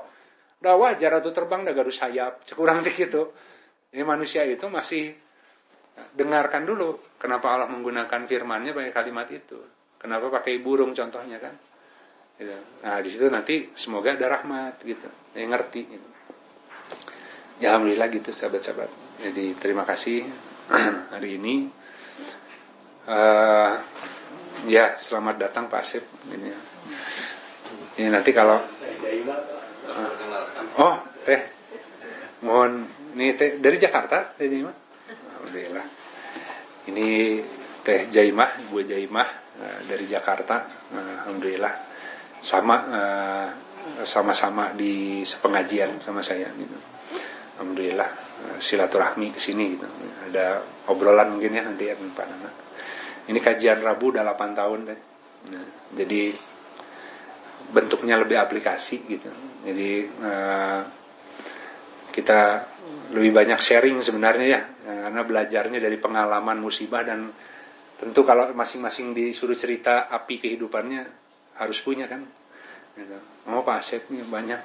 Udah wajar atau terbang dah garu sayap, cekurang gitu. Ini manusia itu masih dengarkan dulu kenapa Allah menggunakan firmannya pakai kalimat itu. Kenapa pakai burung contohnya kan? Gitu. Nah di situ nanti semoga ada rahmat gitu, yang ngerti. Gitu. Ya alhamdulillah gitu sahabat-sahabat. Jadi terima kasih hari ini. Uh, ya selamat datang Pak Asep. Ini, ini nanti kalau teh. Mohon ini teh dari Jakarta, teh Jaimah. Alhamdulillah. Ini teh Jaimah, Ibu Jaimah uh, dari Jakarta. Uh, Alhamdulillah. Sama uh, sama-sama di sepengajian sama saya gitu. Alhamdulillah silaturahmi ke sini gitu. Ada obrolan mungkin ya nanti ya Pak Nana. Ini kajian Rabu udah 8 tahun teh. Nah, jadi bentuknya lebih aplikasi gitu. Jadi uh, kita lebih banyak sharing sebenarnya ya, karena belajarnya dari pengalaman musibah dan tentu kalau masing-masing disuruh cerita api kehidupannya harus punya kan. Gitu. Oh Pak Asep nih banyak.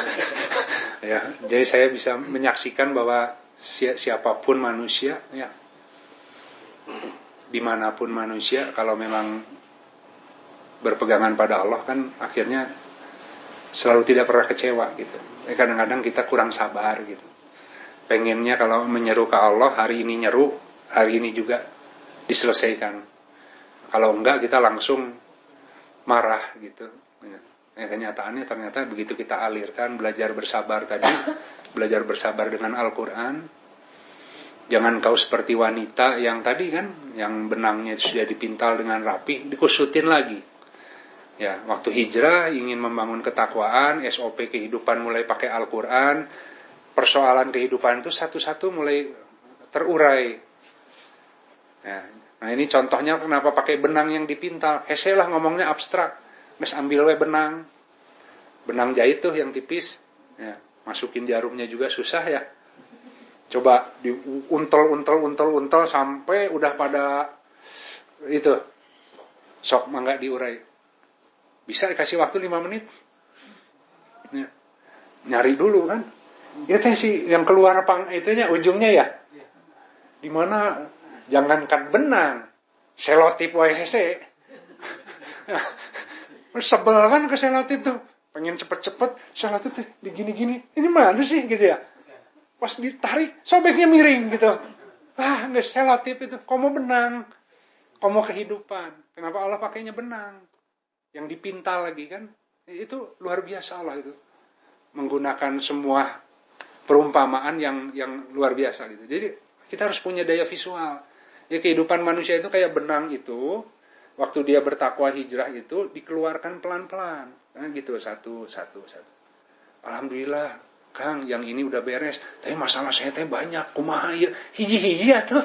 ya, jadi saya bisa menyaksikan bahwa si siapa pun manusia ya di mana pun manusia kalau memang berpegangan pada Allah kan akhirnya selalu tidak pernah kecewa gitu. Eh, kadang-kadang kita kurang sabar gitu. Pengennya kalau menyeru ke Allah hari ini nyeru, hari ini juga diselesaikan. kalau enggak kita langsung marah gitu ya, kenyataannya ternyata begitu kita alirkan belajar bersabar tadi belajar bersabar dengan Al-Quran jangan kau seperti wanita yang tadi kan yang benangnya sudah dipintal dengan rapi dikusutin lagi ya waktu hijrah ingin membangun ketakwaan SOP kehidupan mulai pakai Al-Quran persoalan kehidupan itu satu-satu mulai terurai. Ya, nah ini contohnya kenapa pakai benang yang dipintal. Hese lah ngomongnya abstrak. Mes ambil we benang. Benang jahit tuh yang tipis. Ya masukin jarumnya juga susah ya. Coba diuntel untel untel untel sampai udah pada itu. Sok mangga diurai bisa dikasih waktu lima menit ya. nyari dulu kan ya teh sih yang keluar pang itunya ujungnya ya di mana jangankan benang selotip WHC sebel kan ke selotip tuh pengen cepet-cepet selotip tuh digini-gini ini mana sih gitu ya Pas ditarik, sobeknya miring gitu. Ah, nggak selotip itu. Komo benang. Komo kehidupan. Kenapa Allah pakainya benang? Yang dipintal lagi kan. Itu luar biasa Allah itu. Menggunakan semua perumpamaan yang yang luar biasa gitu. Jadi kita harus punya daya visual. Ya kehidupan manusia itu kayak benang itu. Waktu dia bertakwa hijrah itu dikeluarkan pelan-pelan. Nah, gitu satu, satu, satu. Alhamdulillah Kang, yang ini udah beres. Tapi masalah saya teh banyak. Kumaha ya? Hiji-hiji ya tuh.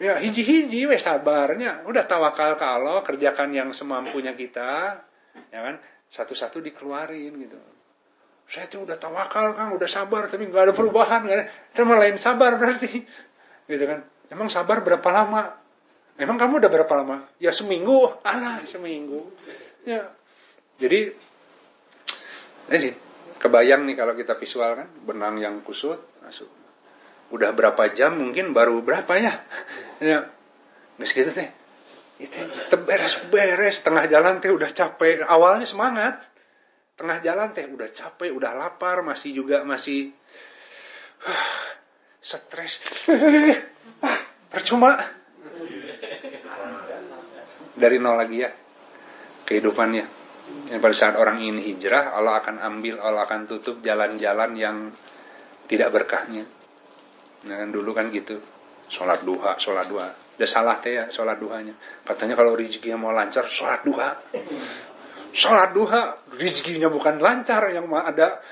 ya, hiji-hiji wes sabarnya. Udah tawakal ke Allah, kerjakan yang semampunya kita. Ya kan? Satu-satu dikeluarin gitu. Saya tuh udah tawakal Kang, udah sabar tapi nggak ada perubahan. Gak ada. Itu lain sabar berarti. Gitu kan? Emang sabar berapa lama? Emang kamu udah berapa lama? Ya seminggu. Alah, seminggu. Ya. Jadi, jadi kebayang nih kalau kita visual kan benang yang kusut masuk udah berapa jam mungkin baru berapa ya? Ya. Nggak segitu teh. Itu beres beres. Tengah jalan teh udah capek. Awalnya semangat. Tengah jalan teh udah capek udah lapar masih juga masih uh, stres. Ah, percuma. Dari nol lagi ya kehidupannya. Yang pada saat orang ingin hijrah, Allah akan ambil, Allah akan tutup jalan-jalan yang tidak berkahnya. Nah kan dulu kan gitu, sholat duha, sholat duha. Udah salah teh ya sholat duhanya. Katanya kalau rezekinya mau lancar, sholat duha. Sholat duha, rezekinya bukan lancar, yang ada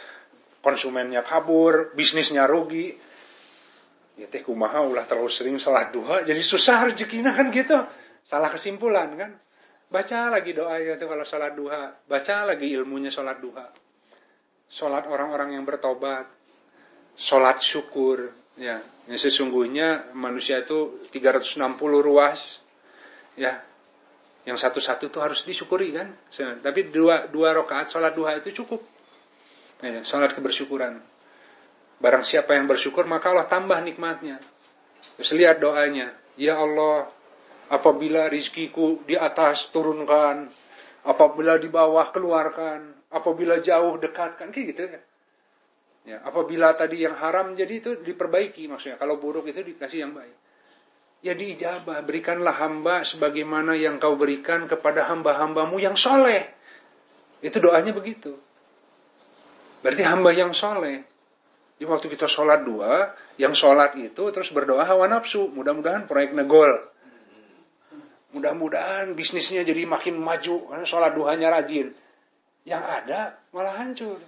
konsumennya kabur, bisnisnya rugi. Ya teh kumaha ulah terlalu sering sholat duha, jadi susah rezekinya kan gitu. Salah kesimpulan kan. Baca lagi doa itu kalau sholat duha. Baca lagi ilmunya sholat duha. Sholat orang-orang yang bertobat. Sholat syukur. Ya, ya sesungguhnya manusia itu 360 ruas. Ya, yang satu-satu itu harus disyukuri kan. Tapi dua, dua rakaat sholat duha itu cukup. Ya, sholat kebersyukuran. Barang siapa yang bersyukur maka Allah tambah nikmatnya. Terus lihat doanya. Ya Allah, apabila rizkiku di atas turunkan, apabila di bawah keluarkan, apabila jauh dekatkan, kayak gitu ya. Ya, apabila tadi yang haram jadi itu diperbaiki maksudnya. Kalau buruk itu dikasih yang baik. Ya diijabah, berikanlah hamba sebagaimana yang kau berikan kepada hamba-hambamu yang soleh. Itu doanya begitu. Berarti hamba yang soleh. Di waktu kita sholat dua, yang sholat itu terus berdoa hawa nafsu. Mudah-mudahan proyek negol. Mudah-mudahan bisnisnya jadi makin maju karena sholat duhanya rajin. Yang ada malah hancur.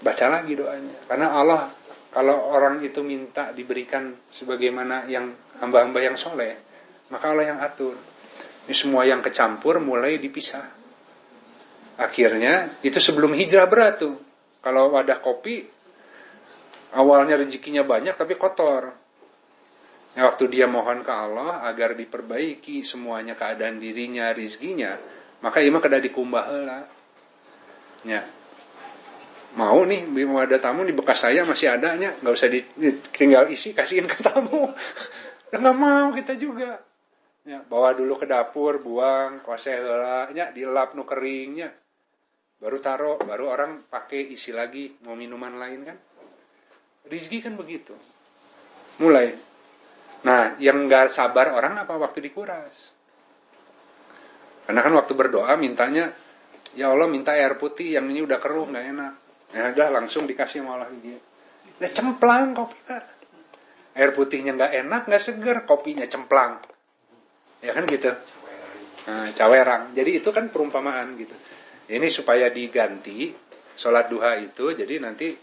Baca lagi doanya. Karena Allah kalau orang itu minta diberikan sebagaimana yang hamba-hamba yang soleh, maka Allah yang atur. Ini semua yang kecampur mulai dipisah. Akhirnya itu sebelum hijrah berat tuh. Kalau wadah kopi awalnya rezekinya banyak tapi kotor. Ya, waktu dia mohon ke Allah agar diperbaiki semuanya keadaan dirinya, rizkinya, maka ima kada dikumbah. Ya. Mau nih, mau ada tamu di bekas saya masih adanya, nggak usah tinggal isi kasihin ke tamu. nggak mau kita juga. Ya, bawa dulu ke dapur, buang, kuasai nya dilap nu keringnya. Baru taruh, baru orang pakai isi lagi, mau minuman lain kan. Rizki kan begitu. Mulai Nah, yang nggak sabar orang apa waktu dikuras? Karena kan waktu berdoa mintanya, ya Allah minta air putih, yang ini udah keruh nggak enak. Ya udah langsung dikasih sama Allah dia. Ya cemplang kopinya. Air putihnya nggak enak, nggak seger, kopinya cemplang. Ya kan gitu. Nah, cawerang. Jadi itu kan perumpamaan gitu. Ini supaya diganti sholat duha itu, jadi nanti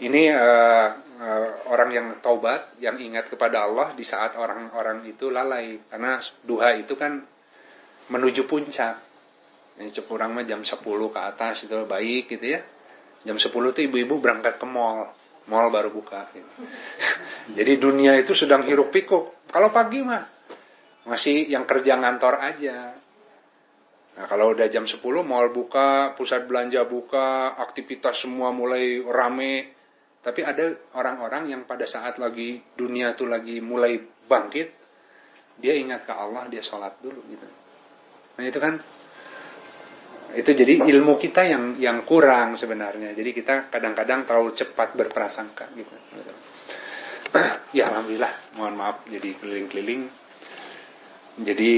ini uh, uh, orang yang taubat, yang ingat kepada Allah di saat orang-orang itu lalai. Karena duha itu kan menuju puncak. Ini mah jam 10 ke atas itu baik gitu ya. Jam 10 itu ibu-ibu berangkat ke mall. Mall baru buka. Gitu. Jadi dunia itu sedang hiruk pikuk. Kalau pagi mah masih yang kerja ngantor aja. Nah kalau udah jam 10 mall buka, pusat belanja buka, aktivitas semua mulai rame. Tapi ada orang-orang yang pada saat lagi dunia tuh lagi mulai bangkit, dia ingat ke Allah, dia sholat dulu gitu. Nah itu kan itu jadi ilmu kita yang yang kurang sebenarnya. Jadi kita kadang-kadang terlalu cepat berprasangka gitu. ya alhamdulillah, mohon maaf jadi keliling-keliling. Jadi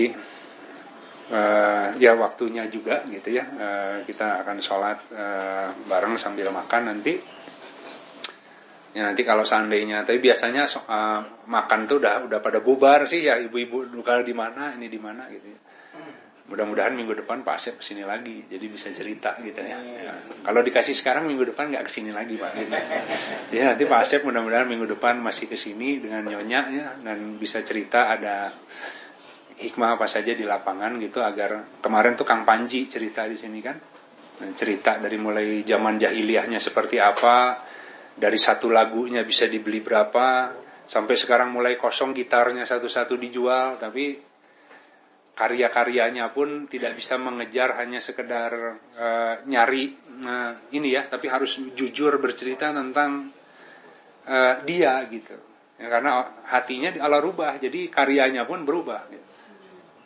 uh, ya waktunya juga gitu ya. Uh, kita akan sholat uh, bareng sambil makan nanti. Ya nanti kalau seandainya, tapi biasanya uh, makan tuh udah udah pada bubar sih ya ibu-ibu kalau di mana ini di mana gitu. Ya mudah-mudahan minggu depan Pak Asep ke sini lagi jadi bisa cerita gitu ya, ya. kalau dikasih sekarang minggu depan nggak ke sini lagi Pak gitu. jadi nanti Pak Asep mudah-mudahan minggu depan masih ke sini dengan nyonya ya dan bisa cerita ada hikmah apa saja di lapangan gitu agar kemarin tuh Kang Panji cerita di sini kan nah, cerita dari mulai zaman jahiliyahnya seperti apa dari satu lagunya bisa dibeli berapa sampai sekarang mulai kosong gitarnya satu-satu dijual tapi karya-karyanya pun tidak bisa mengejar hanya sekedar uh, nyari uh, ini ya, tapi harus jujur bercerita tentang uh, dia gitu. Ya, karena hatinya Allah rubah, jadi karyanya pun berubah. Gitu.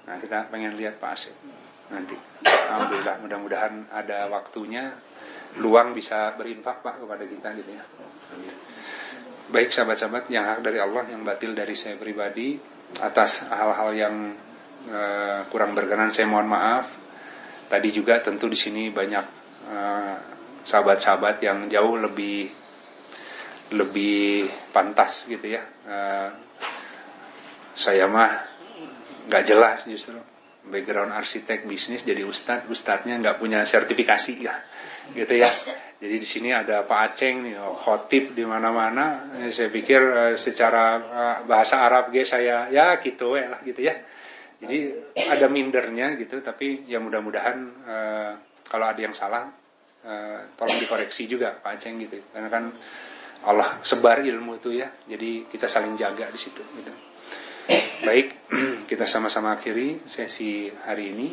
Nah kita pengen lihat Pak Asep nanti. Alhamdulillah, mudah-mudahan ada waktunya, luang bisa berinfak Pak kepada kita gitu ya. Baik sahabat-sahabat yang hak dari Allah, yang batil dari saya pribadi atas hal-hal yang uh, kurang berkenan saya mohon maaf. Tadi juga tentu di sini banyak eh, sahabat-sahabat yang jauh lebih lebih pantas gitu ya. Uh, saya mah nggak jelas justru background arsitek bisnis jadi ustadz ustadznya nggak punya sertifikasi ya gitu ya jadi di sini ada Pak Aceng nih oh, khotib di mana-mana saya pikir secara bahasa Arab gue saya ya gitu ya lah gitu ya jadi ada mindernya gitu, tapi ya mudah-mudahan uh, kalau ada yang salah, uh, tolong dikoreksi juga Pak Aceng gitu. Karena kan Allah sebar ilmu itu ya, jadi kita saling jaga di situ. Gitu. Baik, kita sama-sama akhiri sesi hari ini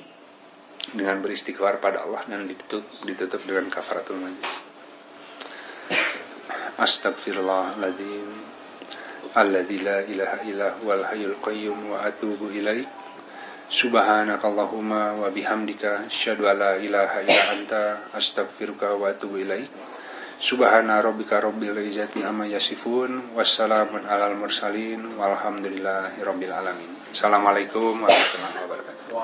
dengan beristighfar pada Allah dan ditutup, ditutup dengan kafaratul majlis. Astagfirullahaladzim Alladzi la ilaha illa huwal hayyul qayyum wa atubu ilaih Subhanakallahumma wa bihamdika asyhadu an la ilaha illa anta astaghfiruka wa atubu ilaik. Subhana rabbika rabbil izzati amma yasifun wassalamun alal mursalin walhamdulillahi rabbil alamin. Assalamualaikum warahmatullahi wabarakatuh.